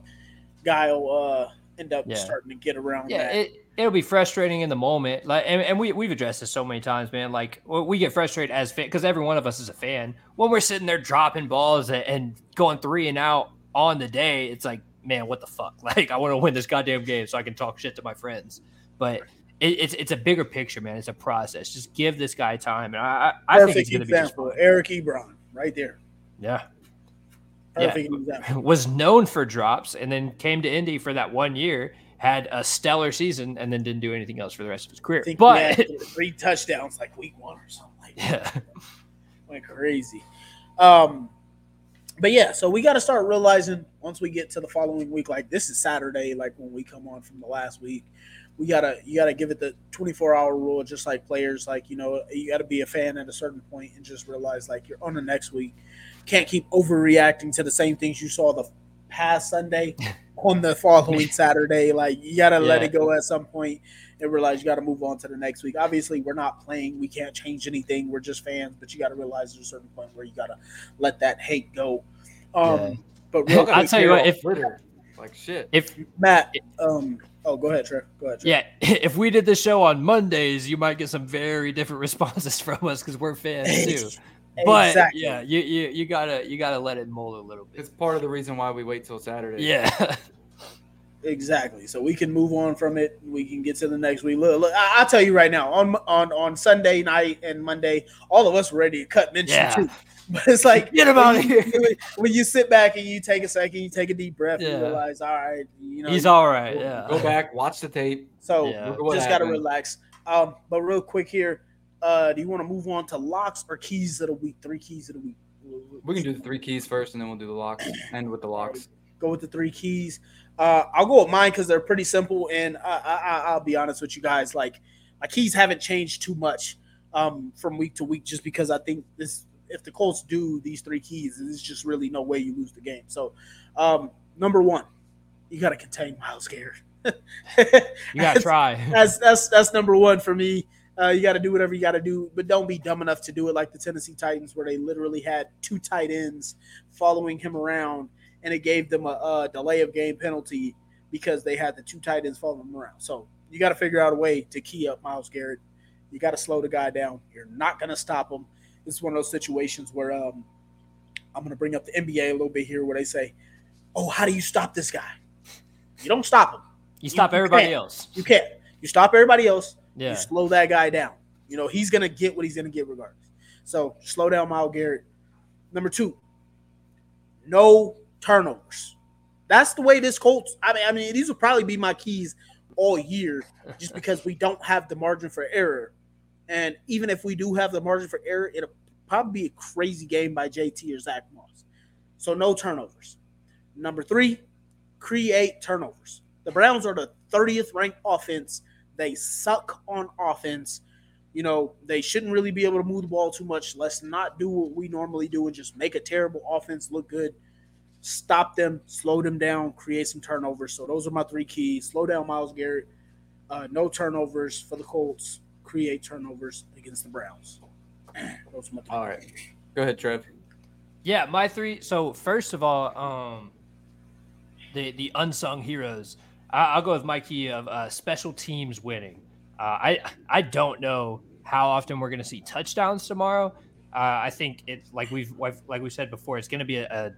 guy will uh, end up Yeah. starting to get around Yeah, that. it it'll be frustrating in the moment. Like, and, and we we've addressed this so many times, man. Like, we get frustrated as fan because every one of us is a fan when we're sitting there dropping balls and, and going three and out on the day. It's like man, what the fuck? Like, I want to win this goddamn game so I can talk shit to my friends. But it, it's it's a bigger picture, man. It's a process. Just give this guy time, and I I, I think Perfect he's going to be just example. fine. Eric Ebron, right there. Yeah, Yeah. Perfect example. was known for drops, and then came to Indy for that one year, had a stellar season, and then didn't do anything else for the rest of his career. But three touchdowns like week one or something like that. yeah, went crazy. Um, but yeah, so we got to start realizing once we get to the following week, like this is Saturday, like when we come on from the last week, we gotta you gotta give it the 24 hour rule, just like players. Like you know, you got to be a fan at a certain point and just realize like you're on the next week. Can't keep overreacting to the same things you saw the past Sunday on the following Saturday. Like you gotta let it go at some point and realize you got to move on to the next week. Obviously, we're not playing; we can't change anything. We're just fans, but you got to realize there's a certain point where you got to let that hate go. Um, Yeah. But real I'll tell you what, if Twitter, like shit. if Matt, um, oh, go ahead, Trev. Go ahead. Trev. yeah, if we did the show on Mondays, you might get some very different responses from us because we're fans too. But exactly. yeah, you, you you gotta you gotta let it mold a little bit. It's part of the reason why we wait till Saturday. Yeah, Exactly. So we can move on from it. We can get to the next week. Look, look I, I'll tell you right now. On on on Sunday night and Monday, all of us were ready to cut Minshew Yeah. too. But it's like Get him when outta you- here. When you sit back and you take a second, you take a deep breath, Yeah. and realize, all right, you know, he's all right. Yeah, Go back, watch the tape. So Yeah. Look at what just got to relax. Um, but real quick here, uh, do you want to move on to locks or keys of the week? Three keys of the week. We can do the three keys first, and then we'll do the locks. End with the locks. Go with the three keys. Uh, I'll go with mine because they're pretty simple, and I, I, I- I'll be honest with you guys. Like my keys haven't changed too much um, from week to week, just because I think this. If the Colts do these three keys, there's just really no way you lose the game. So, um, number one, you got to contain Myles Garrett. you gotta try. that's that's that's number one for me. Uh, you got to do whatever you got to do, but don't be dumb enough to do it like the Tennessee Titans, where they literally had two tight ends following him around, and it gave them a, a delay of game penalty because they had the two tight ends following him around. So you got to figure out a way to key up Myles Garrett. You got to slow the guy down. You're not going to stop him. This is one of those situations where um, I'm going to bring up the NBA a little bit here, where they say, "Oh, how do you stop this guy?" You don't stop him. You stop you everybody can't. else. You can't. You stop everybody else. Yeah, You slow that guy down. You know, he's gonna get what he's gonna get regardless. So slow down Myles Garrett. Number two, no turnovers. That's the way this Colts. I mean, I mean, these will probably be my keys all year, just because we don't have the margin for error. And even if we do have the margin for error, it'll probably be a crazy game by JT or Zack Moss. So no turnovers. Number three, create turnovers. The Browns are the 30th ranked offense. They suck on offense. You know, they shouldn't really be able to move the ball too much. Let's not do what we normally do and just make a terrible offense look good. Stop them, slow them down, create some turnovers. So those are my three keys. Slow down Myles Garrett. Uh, no turnovers for the Colts. Create turnovers against the Browns. Those are my three. All right. Go ahead, Trev. yeah. My three. So first of all, um, the the unsung heroes. I, I'll go with Mikey of uh, special teams winning. Uh, I I don't know how often we're going to see touchdowns tomorrow. Uh, I think it's like we've like we said before, it's going to be a, a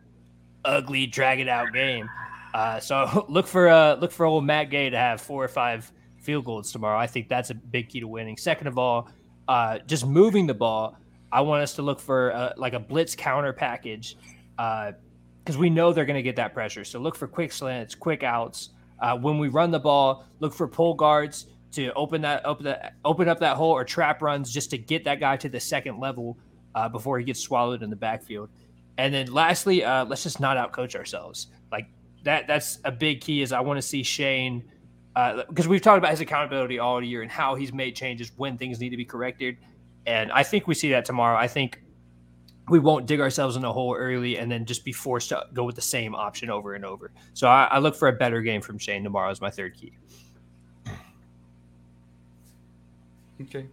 ugly, drag it out game. Uh, so look for uh, look for old Matt Gay to have four or five field goals tomorrow. I think that's a big key to winning. Second of all, uh, just moving the ball. I want us to look for like a blitz counter package because we know they're going to get that pressure. So look for quick slants, quick outs. Uh, when we run the ball, look for pull guards to open that open that open up that hole or trap runs just to get that guy to the second level uh, before he gets swallowed in the backfield. And then lastly, uh, let's just not outcoach ourselves. Like that that's a big key. Is I want to see Shane because we've talked about his accountability all year and how he's made changes when things need to be corrected. And I think we see that tomorrow. I think we won't dig ourselves in a hole early and then just be forced to go with the same option over and over. So I, I look for a better game from Shane tomorrow as my third key. Okay.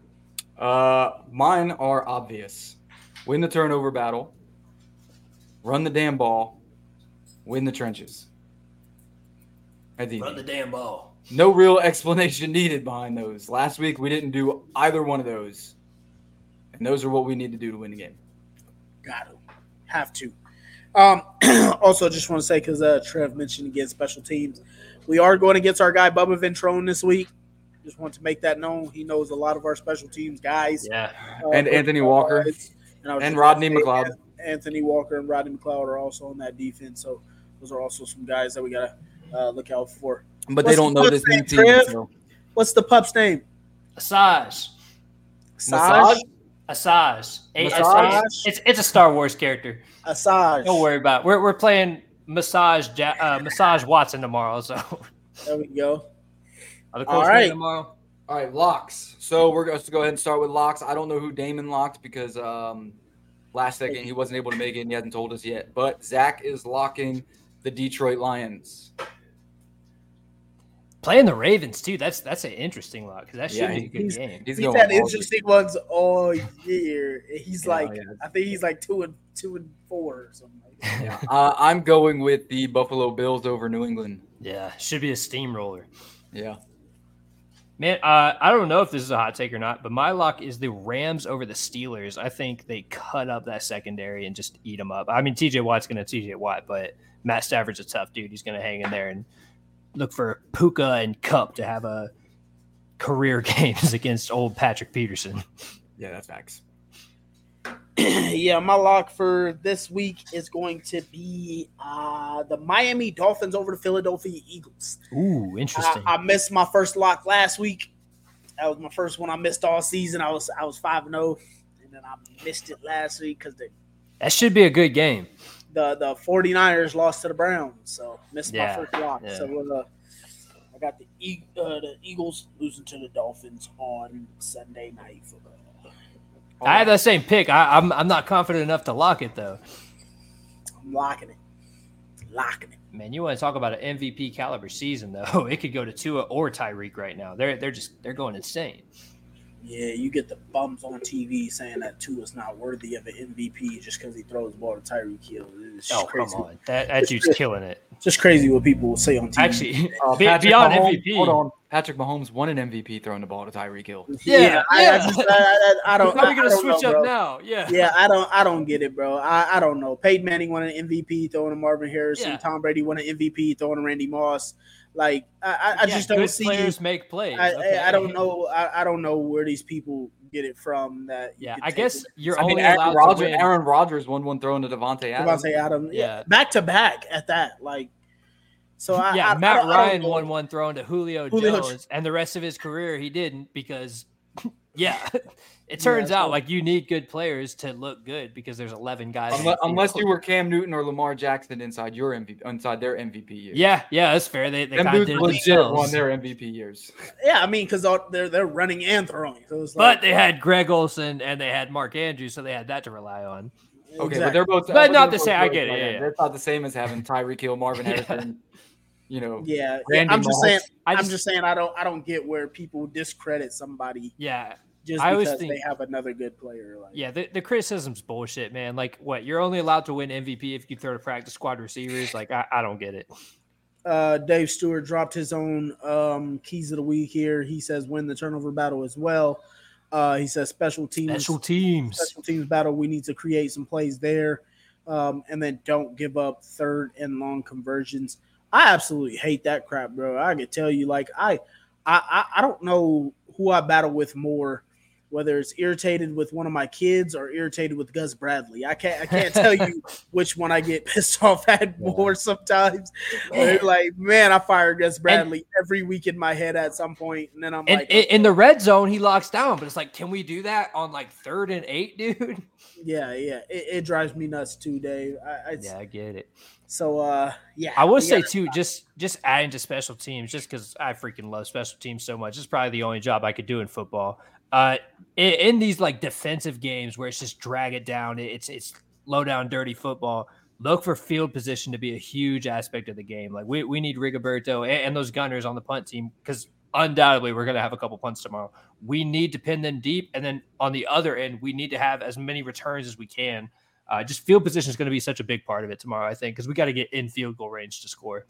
Uh, mine are obvious. Win the turnover battle. Run the damn ball. Win the trenches. At the damn ball. no real explanation needed behind those. Last week we didn't do either one of those, and those are what we need to do to win the game. Got to. Have to. Um, also, just want to say because uh, Trev mentioned again special teams, we are going against our guy Bubba Ventrone this week. Just want to make that known. He knows a lot of our special teams guys. Yeah. uh, And Anthony Walker. I was And Rodney say McLeod. Anthony Walker and Rodney McLeod are also on that defense. So those are also some guys that we gotta uh, look out for. But What's they don't the know this new name, team. So. What's the pup's name? Asajj. Massage? Asajj. A- Massage? It's, it's it's a Star Wars character. Asajj. Don't worry about it. We're we're playing massage ja- uh, massage Watson tomorrow. So There we go. are the All Colts right. playing tomorrow? All right, locks. So we're going to go ahead and start with locks. I don't know who Damon locked because um, last second he wasn't able to make it and he hasn't told us yet. But Zach is locking the Detroit Lions. Playing the Ravens too. That's that's an interesting look because that should Yeah, be a good he's- game. He's, He's had all interesting ones all year. He's Yeah, like, yeah. I think he's like two and two and four or something. Like that. Yeah. Uh, I'm going with the Buffalo Bills over New England. Yeah, should be a steamroller. Yeah. Man, uh, I don't know if this is a hot take or not, but my lock is the Rams over the Steelers. I think they cut up that secondary and just eat them up. I mean, TJ Watt's going to TJ Watt, but Matt Stafford's a tough dude. He's going to hang in there and look for Puka and Kupp to have a career games against old Patrick Peterson. Yeah, that's facts. yeah, my lock for this week is going to be uh, the Miami Dolphins over the Philadelphia Eagles. Ooh, interesting. I, I missed my first lock last week. That was my first one I missed all season. I was I was five and zero, and then I missed it last week because the, that should be a good game. The the 49ers lost to the Browns, so missed Yeah, my first lock. yeah. So uh, I got the E- uh, the Eagles losing to the Dolphins on Sunday night football. I have that same pick. I, I'm I'm not confident enough to lock it though. I'm locking it, locking it. Man, you want to talk about an MVP caliber season though? It could go to Tua or Tyreek right now. They're they're just they're going insane. Yeah, you get the bums on TV saying that Tua's not worthy of an MVP just because he throws the ball to Tyreek Hill. It's just Oh crazy. come on, that that dude's killing it. Just crazy what people will say on TV. Actually, Uh, be- Patrick beyond Mahomes, MVP, Hold on. Patrick Mahomes won an MVP throwing the ball to Tyreek Hill. Yeah, I, I, yeah. just, I, I, I don't. How are we I- I gonna don't switch know, up bro. now? Yeah, Yeah, I don't. I don't get it, bro. I, I don't know. Peyton Manning won an MVP throwing to Marvin Harrison. Yeah. Tom Brady won an MVP throwing to Randy Moss. Like I, I, I Yeah, just don't good see. players make plays. I, okay. I, I don't know. I, I don't know where these people get it from. That Yeah, I guess it. you're I mean, only Aaron allowed to Rodgers. Aaron Rodgers won one throwing to Davante Adams. Davante Adams. Yeah. Yeah, back to back at that. Like, so I, yeah, I, Matt I don't- I don't Ryan know. won one throwing to Julio, Julio Jones, and the rest of his career he didn't because, yeah, it turns Yeah, out so- like you need good players to look good because there's 11 guys. Unless, unless you were Cam Newton or Lamar Jackson inside your MVP, inside their MVP year. Yeah, yeah, that's fair. They, they them kind of dudes did it legit won themselves. their MVP years. Yeah, I mean, because they're they're running and throwing. So it's But they had Greg Olsen and they had Mark Andrews, so they had that to rely on. Okay, but they're both. But not they're the same- I get it, good, yeah, man. yeah. That's not the same as having Tyreek Hill, Marvin Harrison. you know, yeah. yeah Randy I'm just saying. I I'm just, just saying. I don't. I don't get where people discredit somebody yeah, just I always because think- they have another good player. Like, yeah. The, the criticism's bullshit, man. Like, what? You're only allowed to win MVP if you throw to practice squad receivers. Like, I, I don't get it. Uh, Dave Stewart dropped his own um, keys of the week here. He says win the turnover battle as well. Uh, he says special teams, Special teams. special teams battle. We need to create some plays there, um, and then don't give up third and long conversions. I absolutely hate that crap, bro. I can tell you, like I, I, I- I don't know who I battle with more, whether it's irritated with one of my kids or irritated with Gus Bradley. I can't, I can't tell you which one I get pissed off at more sometimes. They're like, man, I fire Gus Bradley every week in my head at some point, and then I'm And like, in, in the red zone, he locks down, but it's like, can we do that on like third and eight, dude? yeah, yeah, it, it drives me nuts too, Dave. I, I, Yeah, I get it. So, uh, yeah, I will say too, just just adding to special teams, just because I freaking love special teams so much. It's probably the only job I could do in football. Uh, in, in these like defensive games where it's just drag it down, it's it's low down, dirty football. Look for field position to be a huge aspect of the game. Like we, we need Rigoberto and, and those gunners on the punt team because undoubtedly we're going to have a couple punts tomorrow. We need to pin them deep, and then on the other end, we need to have as many returns as we can. Uh, just field position is going to be such a big part of it tomorrow, I think, because we got to get in field goal range to score.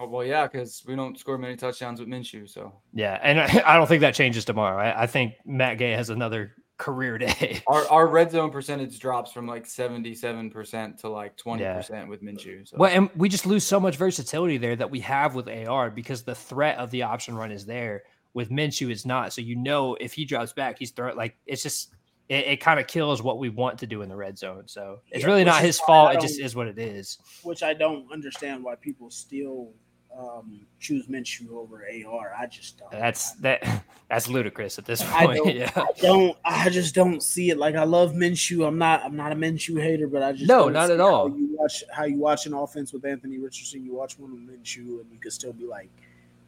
Oh well, yeah, because we don't score many touchdowns with Minshew. So Yeah, and I, I don't think that changes tomorrow. I, I think Matt Gay has another career day. Our our red zone percentage drops from like seventy seven percent to like twenty percent with Minshew. So. Well, and we just lose so much versatility there that we have with AR because the threat of the option run is there. With Minshew, it's not. So you know if he drops back, he's throwing like it's just it, it kind of kills what we want to do in the red zone. So it's Yeah, really not his fault. It just is what it is. which I don't understand why people still um, choose Minshew over AR. I just don't. That's that. That's ludicrous at this I point. don't- yeah. I don't. I just don't see it. Like I love Minshew. I'm not. I'm not a Minshew hater, but I just No, don't not see at all. You watch how you watch an offense with Anthony Richardson. You watch one with Minshew, and you can still be like,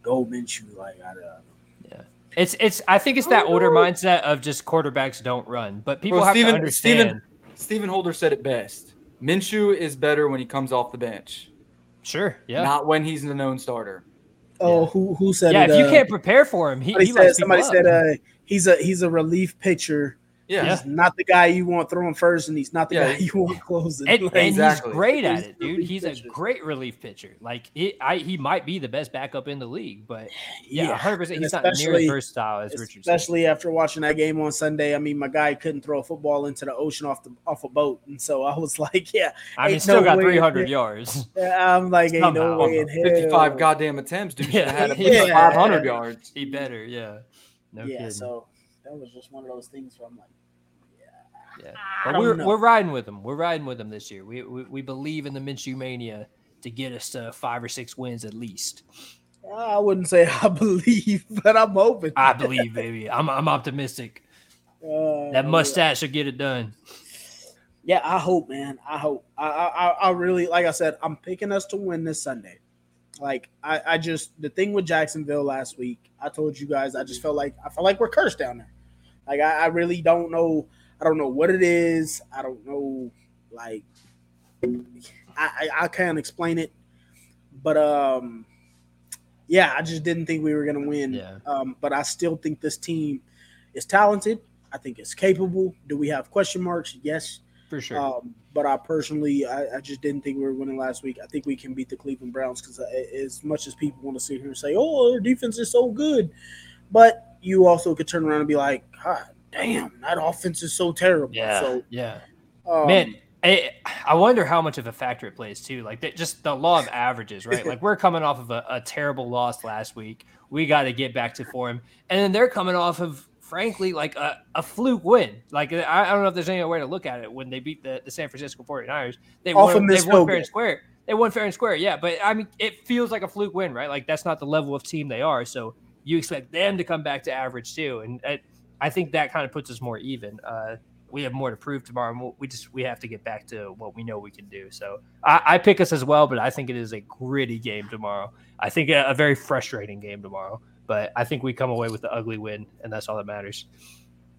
"Go Minshew!" Like I don't. Yeah. It's it's. I think it's that older mindset of just quarterbacks don't run, but people Well, have Steven- to understand. Steven- Stephen Holder said it best. Minshew is better when he comes off the bench, Sure. Yeah. not when he's the known starter. Oh, Yeah. who who said yeah. it? If you uh, can't prepare for him, he, somebody he said. Somebody people said uh, he's a he's a relief pitcher. Yeah. Yeah. He's not the guy you want throwing first, and he's not the Yeah. guy you want closing. And, Like, and Exactly. he's great at He's it, dude. relief He's a great relief pitcher. Like it, I, he might be the best backup in the league, but yeah, hundred percent. He's not near especially- as versatile as Richardson. Especially after watching that game on Sunday. I mean, my guy couldn't throw a football into the ocean off the off a boat, and so I was like, "Yeah, I mean, still no got three hundred in yards. I'm like, ain't Somehow. no way in hell." 55 goddamn attempts, dude. Yeah. Yeah. Had Yeah. 500 yards. He better, yeah. No yeah, kidding. so that was just one of those things where I'm like, yeah. But we're know. we're riding with them. We're riding with them this year. We we, we believe in the Minshew mania to get us to five or six wins at least. I wouldn't say I believe, but I'm hoping. I believe, baby. I'm I'm optimistic. Uh, That mustache should get it done. Yeah, I hope, man. I hope. I, I, I- I really, like I said, I'm picking us to win this Sunday. Like, I, I just the thing with Jacksonville last week. I told you guys, I just felt like I felt like we're cursed down there. Like, I, I really don't know. I don't know what it is. I don't know. Like, I, I, I can't explain it. But um, yeah, I just didn't think we were gonna win. Yeah. Um, but I still think this team is talented. I think it's capable. Do we have question marks? Yes. For sure. Um, but I personally, I, I just didn't think we were winning last week. I think we can beat the Cleveland Browns because as much as people want to sit here and say, "Oh, their defense is so good," but you also could turn around and be like, "God damn, that offense is so terrible." yeah. So, yeah. um, Man, I, I wonder how much of a factor it plays too. Like that, just the law of averages, right? Like we're coming off of a, a terrible loss last week. We got to get back to form, and then they're coming off of, frankly, like a, a fluke win. Like I, I don't know if there's any other way to look at it. When they beat the, the San Francisco 49ers, they Off won, they won fair and square. They won fair and square, yeah. But I mean, it feels like a fluke win, right? Like that's not the level of team they are. So you expect them to come back to average too, and I, I think that kind of puts us more even. Uh, we have more to prove tomorrow. And we'll- we just we have to get back to what we know we can do. So I, I pick us as well, but I think it is a gritty game tomorrow. I think a, a very frustrating game tomorrow. But I think we come away with the ugly win, and that's all that matters.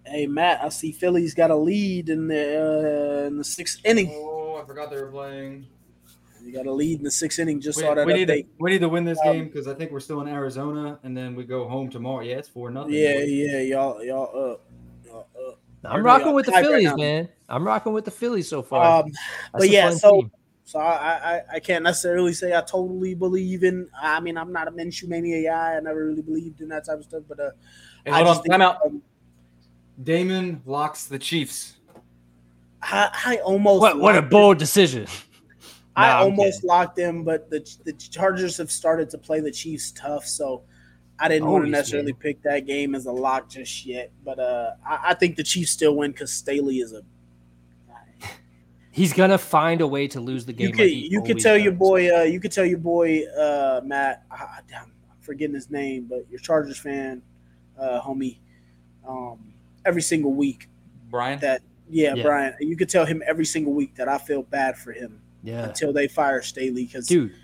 hey Matt, I see Philly's got a lead in the uh, in the sixth inning. Oh, I forgot they were playing. You got a lead in the sixth inning. Just We, saw that we need to we need to win this Um, game because I think we're still in Arizona, and then we go home tomorrow. Yeah, it's four nothing. Yeah, yeah, y'all, y'all up. Y'all up. I'm Everybody rocking with the tied right Phillies, man. I'm rocking with the Phillies so far. Um, but yeah, so team. so I, I I can't necessarily say I totally believe in. I mean, I'm not a Minshew mania guy. I never really believed in that type of stuff. But uh, Hey, I hold just on, think time out. um, Damon locks the Chiefs. I, I almost what what a locked bold decision. Them. I I'm almost kidding. locked them, but the the Chargers have started to play the Chiefs tough, so I didn't want to necessarily man. pick that game as a lock just yet. But uh, I, I think the Chiefs still win because Staley is a. He's gonna find a way to lose the game. You like could he you could always tell your boy uh you could tell your boy uh Matt damn, I'm forgetting his name but your Chargers fan uh homie um every single week Brian. that yeah, Yeah. Brian you could tell him every single week that I feel bad for him Yeah, until they fire Staley because dude.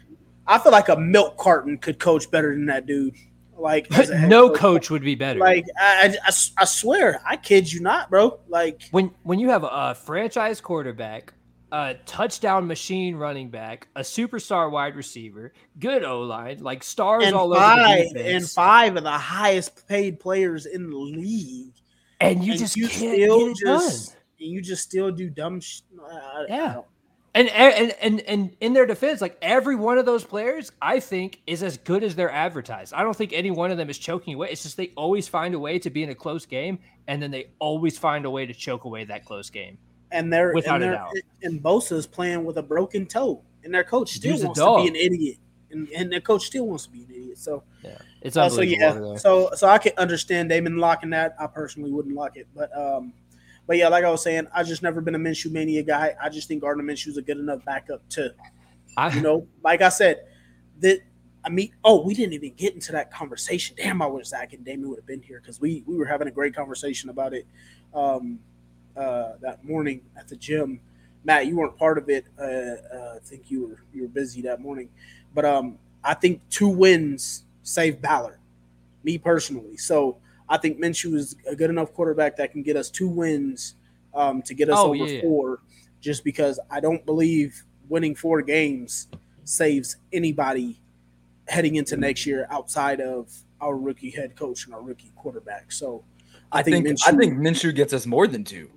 I feel like a milk carton could coach better than that dude like as a head no coach would be better. like I, I, I swear I kid you not bro like when when you have a franchise quarterback, a touchdown machine running back, a superstar wide receiver, good O line, like stars and all over the defense, and five of the highest paid players in the league and you and just you can't still get it just done. and you just still do dumb sh- Yeah. And, and and and in their defense, like every one of those players, I think is as good as they're advertised. I don't think any one of them is choking away. It's just they always find a way to be in a close game, and then they always find a way to choke away that close game. And they're Without and, a they're, doubt. and Bosa's playing with a broken toe, and their coach still wants to be an idiot, and, and their coach still wants to be an idiot. So yeah, It's Uh, so yeah, so so I can understand Damon locking that. I personally wouldn't lock it, but um, but yeah, like I was saying, I just never been a Minshew mania guy. I just think Gardner Minshew's a good enough backup to, I, you know, like I said, that I mean, oh, we didn't even get into that conversation. Damn, I wish Zach and Damon would have been here because we we were having a great conversation about it um, uh, that morning at the gym. Matt, you weren't part of it. Uh, uh, I think you were you were busy that morning, but um, I think two wins save Ballard me personally. So I think Minshew is a good enough quarterback that can get us two wins um, to get us Oh, over yeah, yeah. four. Just because I don't believe winning four games saves anybody heading into next year outside of our rookie head coach and our rookie quarterback. So I think I Minshew- think Minshew gets us more than two.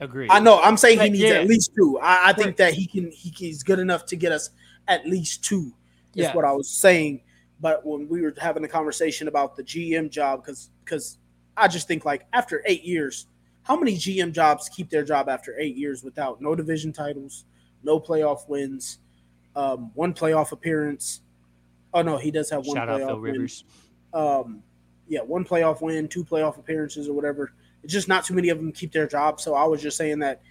agree. I know. I'm saying he needs yeah. at least two. I, I think that he can. He, he's good enough to get us at least two. Is Yeah. what I was saying. But when we were having a conversation about the GM job, because because I just think like after eight years, how many GM jobs keep their job after eight years without no division titles, no playoff wins, um, one playoff appearance? Oh no, he does have one Shout out playoff win Rivers. um, yeah, one playoff win, two playoff appearances, or whatever. It's just not too many of them keep their job. So I was just saying that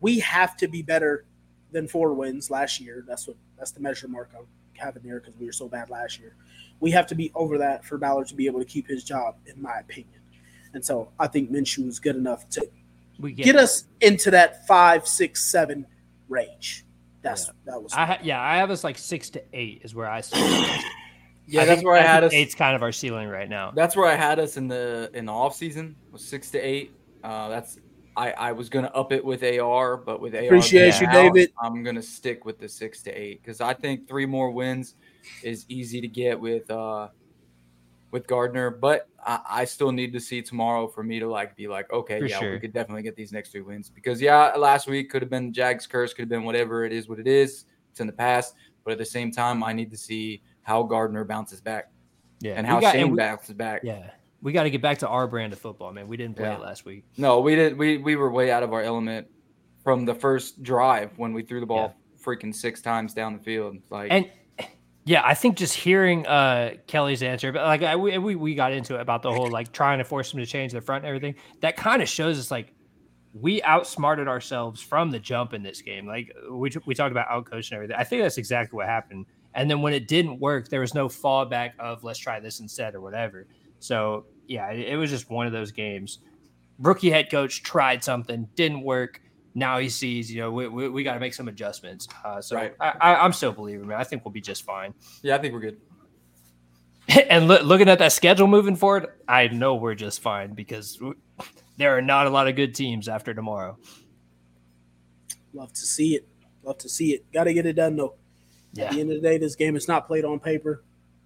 we have to be better than four wins last year. That's what that's the measure mark I'm having there because we were so bad last year. We have to be over that for Ballard to be able to keep his job, in my opinion. And so I think Minshew is good enough to We get, get us into that five, six, seven range. That's that was I ha- yeah, I have us like six to eight is where I see. Yeah, I that's think- where I, had think us. Eight's kind of our ceiling right now. That's where I had us in the in the off season was six to eight. Uh, that's I I was gonna up it with AR, but with AR Appreciate you, out, David. I'm gonna stick with the six to eight because I think three more wins is easy to get with uh with Gardner, but I, I still need to see tomorrow for me to like be like, okay, For yeah, sure. we could definitely get these next three wins because yeah, last week could have been Jags curse, could have been whatever it is, what it is. It's in the past, but at the same time, I need to see how Gardner bounces back Yeah, and how got- Shane we- bounces back. Yeah, we got to get back to our brand of football, man. We didn't play Yeah. it last week. No, we did. We we were way out of our element from the first drive when we threw the ball freaking six times down the field. Like, And yeah, I think just hearing uh, Kelly's answer, but like I, we, we we got into it about the whole like trying to force him to change the front and everything. That kind of shows us like we outsmarted ourselves from the jump in this game. Like we we talked about outcoach and everything. I think that's exactly what happened. And then when it didn't work, there was no fallback of let's try this instead or whatever. So yeah, it, it was just one of those games. Rookie head coach tried something, didn't work. Now he sees, you know, we, we, we got to make some adjustments. Uh, so Right. I, I, I'm still believing, man. I think we'll be just fine. yeah, I think we're good. and loo- looking at that schedule moving forward, I know we're just fine because w- there are not a lot of good teams after tomorrow. love to see it. Love to see it. Got to get it done though. Yeah. At the end of the day, this game is not played on paper.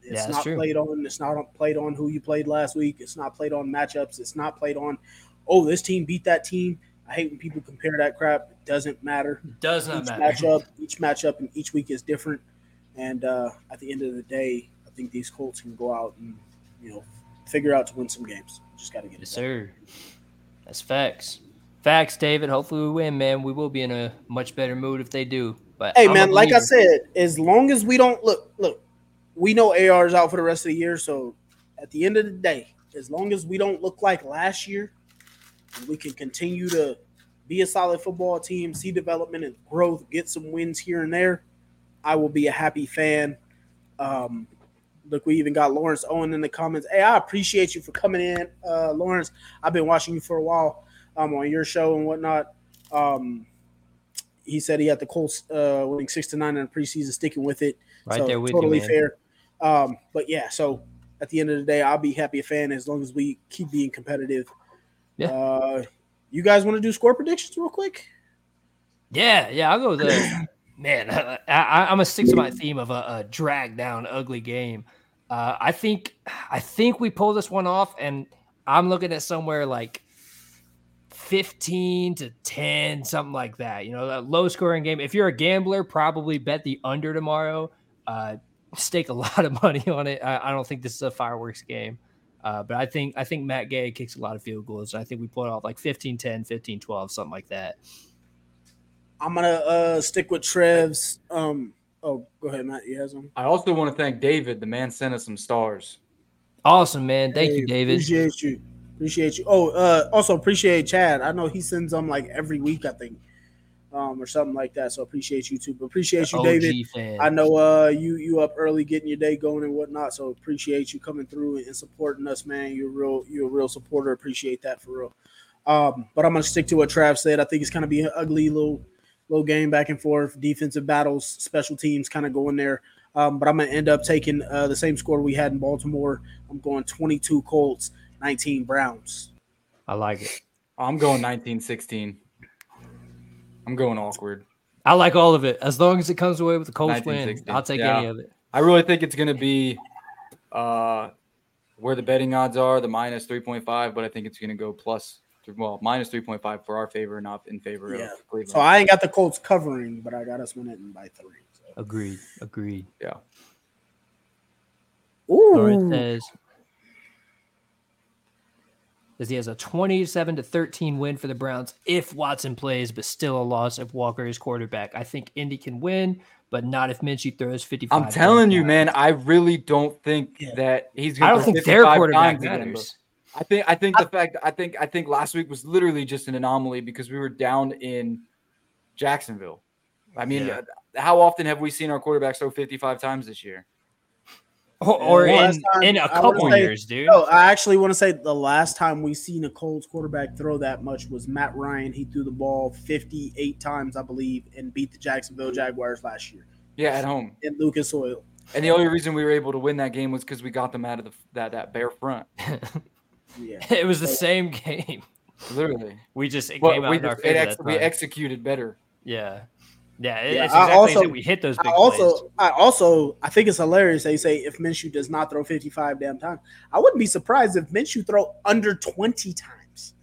It's Yeah, not true. played on. It's not played on who you played last week. It's not played on matchups. It's not played on. Oh, this team beat that team. I hate when people compare that crap. It doesn't matter. Does not Each matchup, each matchup, and each week is different. And uh, at the end of the day, I think these Colts can go out and you know figure out to win some games. Just got to get it. Yes, done. sir. That's facts. Facts, David. Hopefully we win, man. We will be in a much better mood if they do. But Hey I'm man, like I said, as long as we don't look, look, we know AR is out for the rest of the year. So at the end of the day, as long as we don't look like last year, and we can continue to be a solid football team, see development and growth, get some wins here and there, I will be a happy fan. Um, look, we even got Lawrence Owen in the comments. Hey, I appreciate you for coming in, uh, Lawrence. I've been watching you for a while um, on your show and whatnot. Um, he said he had the Colts uh, winning six to nine in the preseason, sticking with it. Right So, there with totally you, fair. Um, but yeah, so at the end of the day, I'll be happy a fan as long as we keep being competitive. Yeah. Uh, you guys want to do score predictions real quick? Yeah, yeah, I'll go with the man. I, I, I'm gonna stick to my theme of a, a drag down, ugly game. Uh, I think I think we pull this one off, and I'm looking at somewhere like 15 to 10, something like that. You know, a low scoring game. If you're a gambler, probably bet the under tomorrow. Uh, stake a lot of money on it. I, I don't think this is a fireworks game. Uh, but I think I think Matt Gay kicks a lot of field goals. I think we pull it off like 15 10, 15 12, something like that. I'm gonna uh stick with Trev's. Um oh go ahead, Matt. You have some? I also want to thank David. The man sent us some stars. Awesome, man. Thank Hey, you, David. Appreciate you. Appreciate you. Oh, uh also appreciate Chad. I know he sends them like every week, I think. Um, or something like that. So appreciate you too. But appreciate you, David. fan. I know uh you you up early getting your day going and whatnot. So appreciate you coming through and supporting us, man. You're real you're a real supporter. Appreciate that for real. Um, but I'm gonna stick to what Trav said. I think it's gonna be an ugly little little game back and forth, defensive battles, special teams kind of going there. Um, but I'm gonna end up taking uh, the same score we had in Baltimore. I'm going 22 Colts, 19 Browns. I like it. I'm going 1916. I'm going awkward. I like all of it. As long as it comes away with the Colts win, I'll take Yeah. any of it. I really think it's going to be uh, where the betting odds are, the minus 3.5, but I think it's going to go plus, well, minus 3.5 for our favor, not in favor Yeah. of Cleveland. So I ain't got the Colts covering, but I got us winning by three. So. Agreed. Agreed. Yeah. Ooh, says says he has a 27 to 13 win for the Browns if Watson plays, but still a loss if Walker is quarterback. I think Indy can win, but not if Minshew throws 55. I'm telling you, man, I really don't think Yeah. that he's I don't to think their quarterback matters. I think I think the fact I think I think last week was literally just an anomaly because we were down in Jacksonville. I mean, Yeah. uh, how often have we seen our quarterback throw 55 times this year? Or, or in, last time- in a I wanna couple say- years, dude. No, I actually want to say the last time we seen a Colts quarterback throw that much was Matt Ryan. He threw the ball 58 times, I believe, and beat the Jacksonville Jaguars last year Yeah, at home. in Lucas Oil. And the only reason we were able to win that game was because we got them out of the, that that bear front. Yeah. it was the same game. Literally, We just it but came out we, in our favor. ex- we executed better. yeah. Yeah, it- Yeah, it's I exactly also- we hit those big I also, plays. I also, I think it's hilarious. They say if Minshew does not throw 55 damn times, I wouldn't be surprised if Minshew throw under 20 times.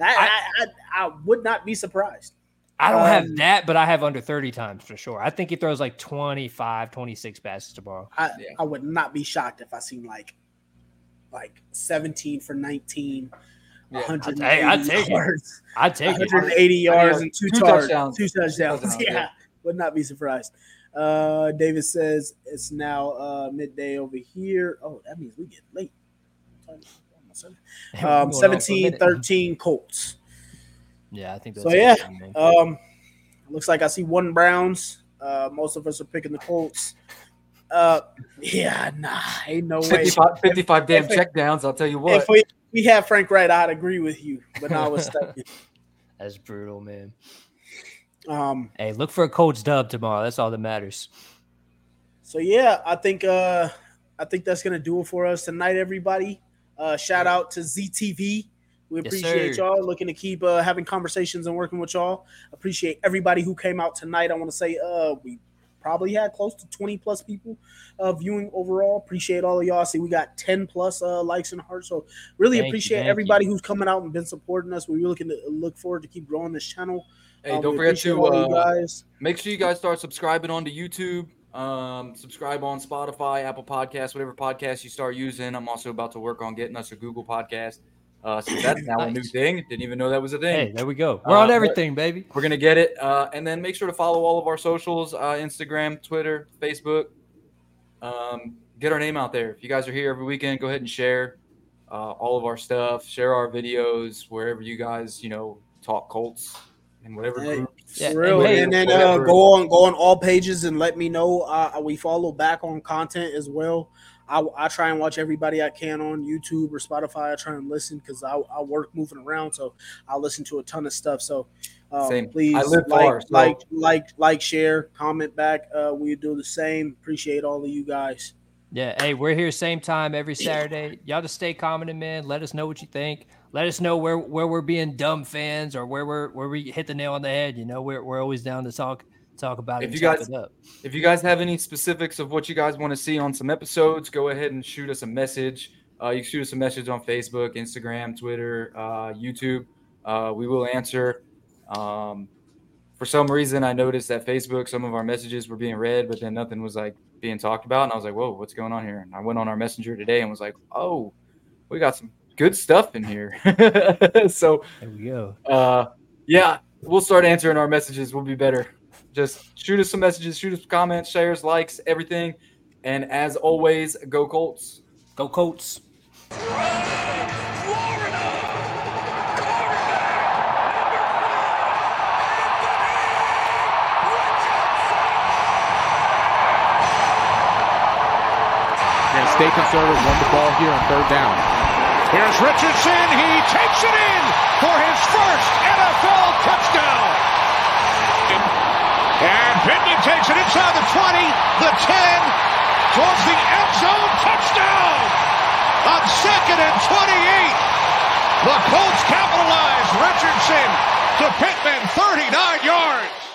I, I, I, I would not be surprised. I don't have um, that, but I have under 30 times for sure. I think he throws like 25, 26 passes tomorrow. I, Yeah. I would not be shocked if I seen like, like 17 for 19, Yeah. 180 Hey, I'd take it. yards. I'd take it. 180 yards and two, two touchdowns. touchdowns. Two touchdowns. Touchdowns, Yeah. yeah. would not be surprised. Uh, David says it's now uh, midday over here. Oh, that means we get late. Um, We're going on for a 17 13 Colts. Yeah, I think that's So, it, yeah. Um, looks like I see one Browns. Uh, most of us are picking the Colts. Uh, yeah, nah, ain't no way. 55, 55 damn if check downs. I'll tell you what. If we, we had Frank Reich, I'd agree with you, but now it's stuck. That's brutal, man. Um, Hey, look for a Colts dub tomorrow. That's all that matters. So yeah, I think uh I think that's gonna do it for us tonight, everybody. Uh shout out to ZTV. We appreciate sir. y'all looking to keep uh, having conversations and working with y'all. Appreciate everybody who came out tonight. I want to say uh we probably had close to 20 plus people uh viewing overall. Appreciate all of y'all. See, we got 10 plus uh likes and hearts. So really Thank appreciate you. everybody who's coming out and been supporting us. We're looking to look forward to keep growing this channel. hey, Um, don't forget to uh, guys. make sure you guys start subscribing onto YouTube. Um, subscribe on Spotify, Apple Podcasts, whatever podcast you start using. I'm also about to work on getting us a Google podcast. Uh, so that's now a new thing. Didn't even know that was a thing. Hey, there we go. We're Uh, on everything, baby. We're gonna get it, uh, and then make sure to follow all of our socials: uh, Instagram, Twitter, Facebook. Um, get our name out there. If you guys are here every weekend, go ahead and share uh, all of our stuff. Share our videos wherever you guys, you know, talk Colts and whatever Hey, groups. Yeah, For real. and hey, and then uh, go on go on all pages and let me know. Uh, we follow back on content as well. I, I try and watch everybody I can on YouTube or Spotify. I try and listen because I, I work moving around, so I listen to a ton of stuff. So um, Same. please I live like, far, so- like like like share, comment back. Uh, we do the same. Appreciate all of you guys. Yeah, hey, we're here same time every Saturday. Y'all just stay commenting, man. Let us know what you think. Let us know where where we're being dumb fans or where we're where we hit the nail on the head. You know, we're we're always down to talk talk about it. If you guys-. If you guys have any specifics of what you guys want to see on some episodes, go ahead and shoot us a message. Uh, you can shoot us a message on Facebook, Instagram, Twitter, uh, YouTube. Uh, we will answer. Um, for some reason, I noticed that Facebook, some of our messages were being read, but then nothing was like being talked about. And I was like, whoa, what's going on here? And I went on our messenger today and was like, oh, we got some good stuff in here. so There we go. uh, yeah, we'll start answering our messages. We'll be better. Just shoot us some messages, shoot us comments, shares, likes, everything. And as always, go Colts. Go Colts. Going to stay conservative, run the ball here on third down. Here's Richardson. He takes it in for his first NFL touchdown. Pittman takes it inside the 20, the 10, towards the end zone, touchdown! On second and 28, the Colts capitalize Richardson to Pittman, 39 yards.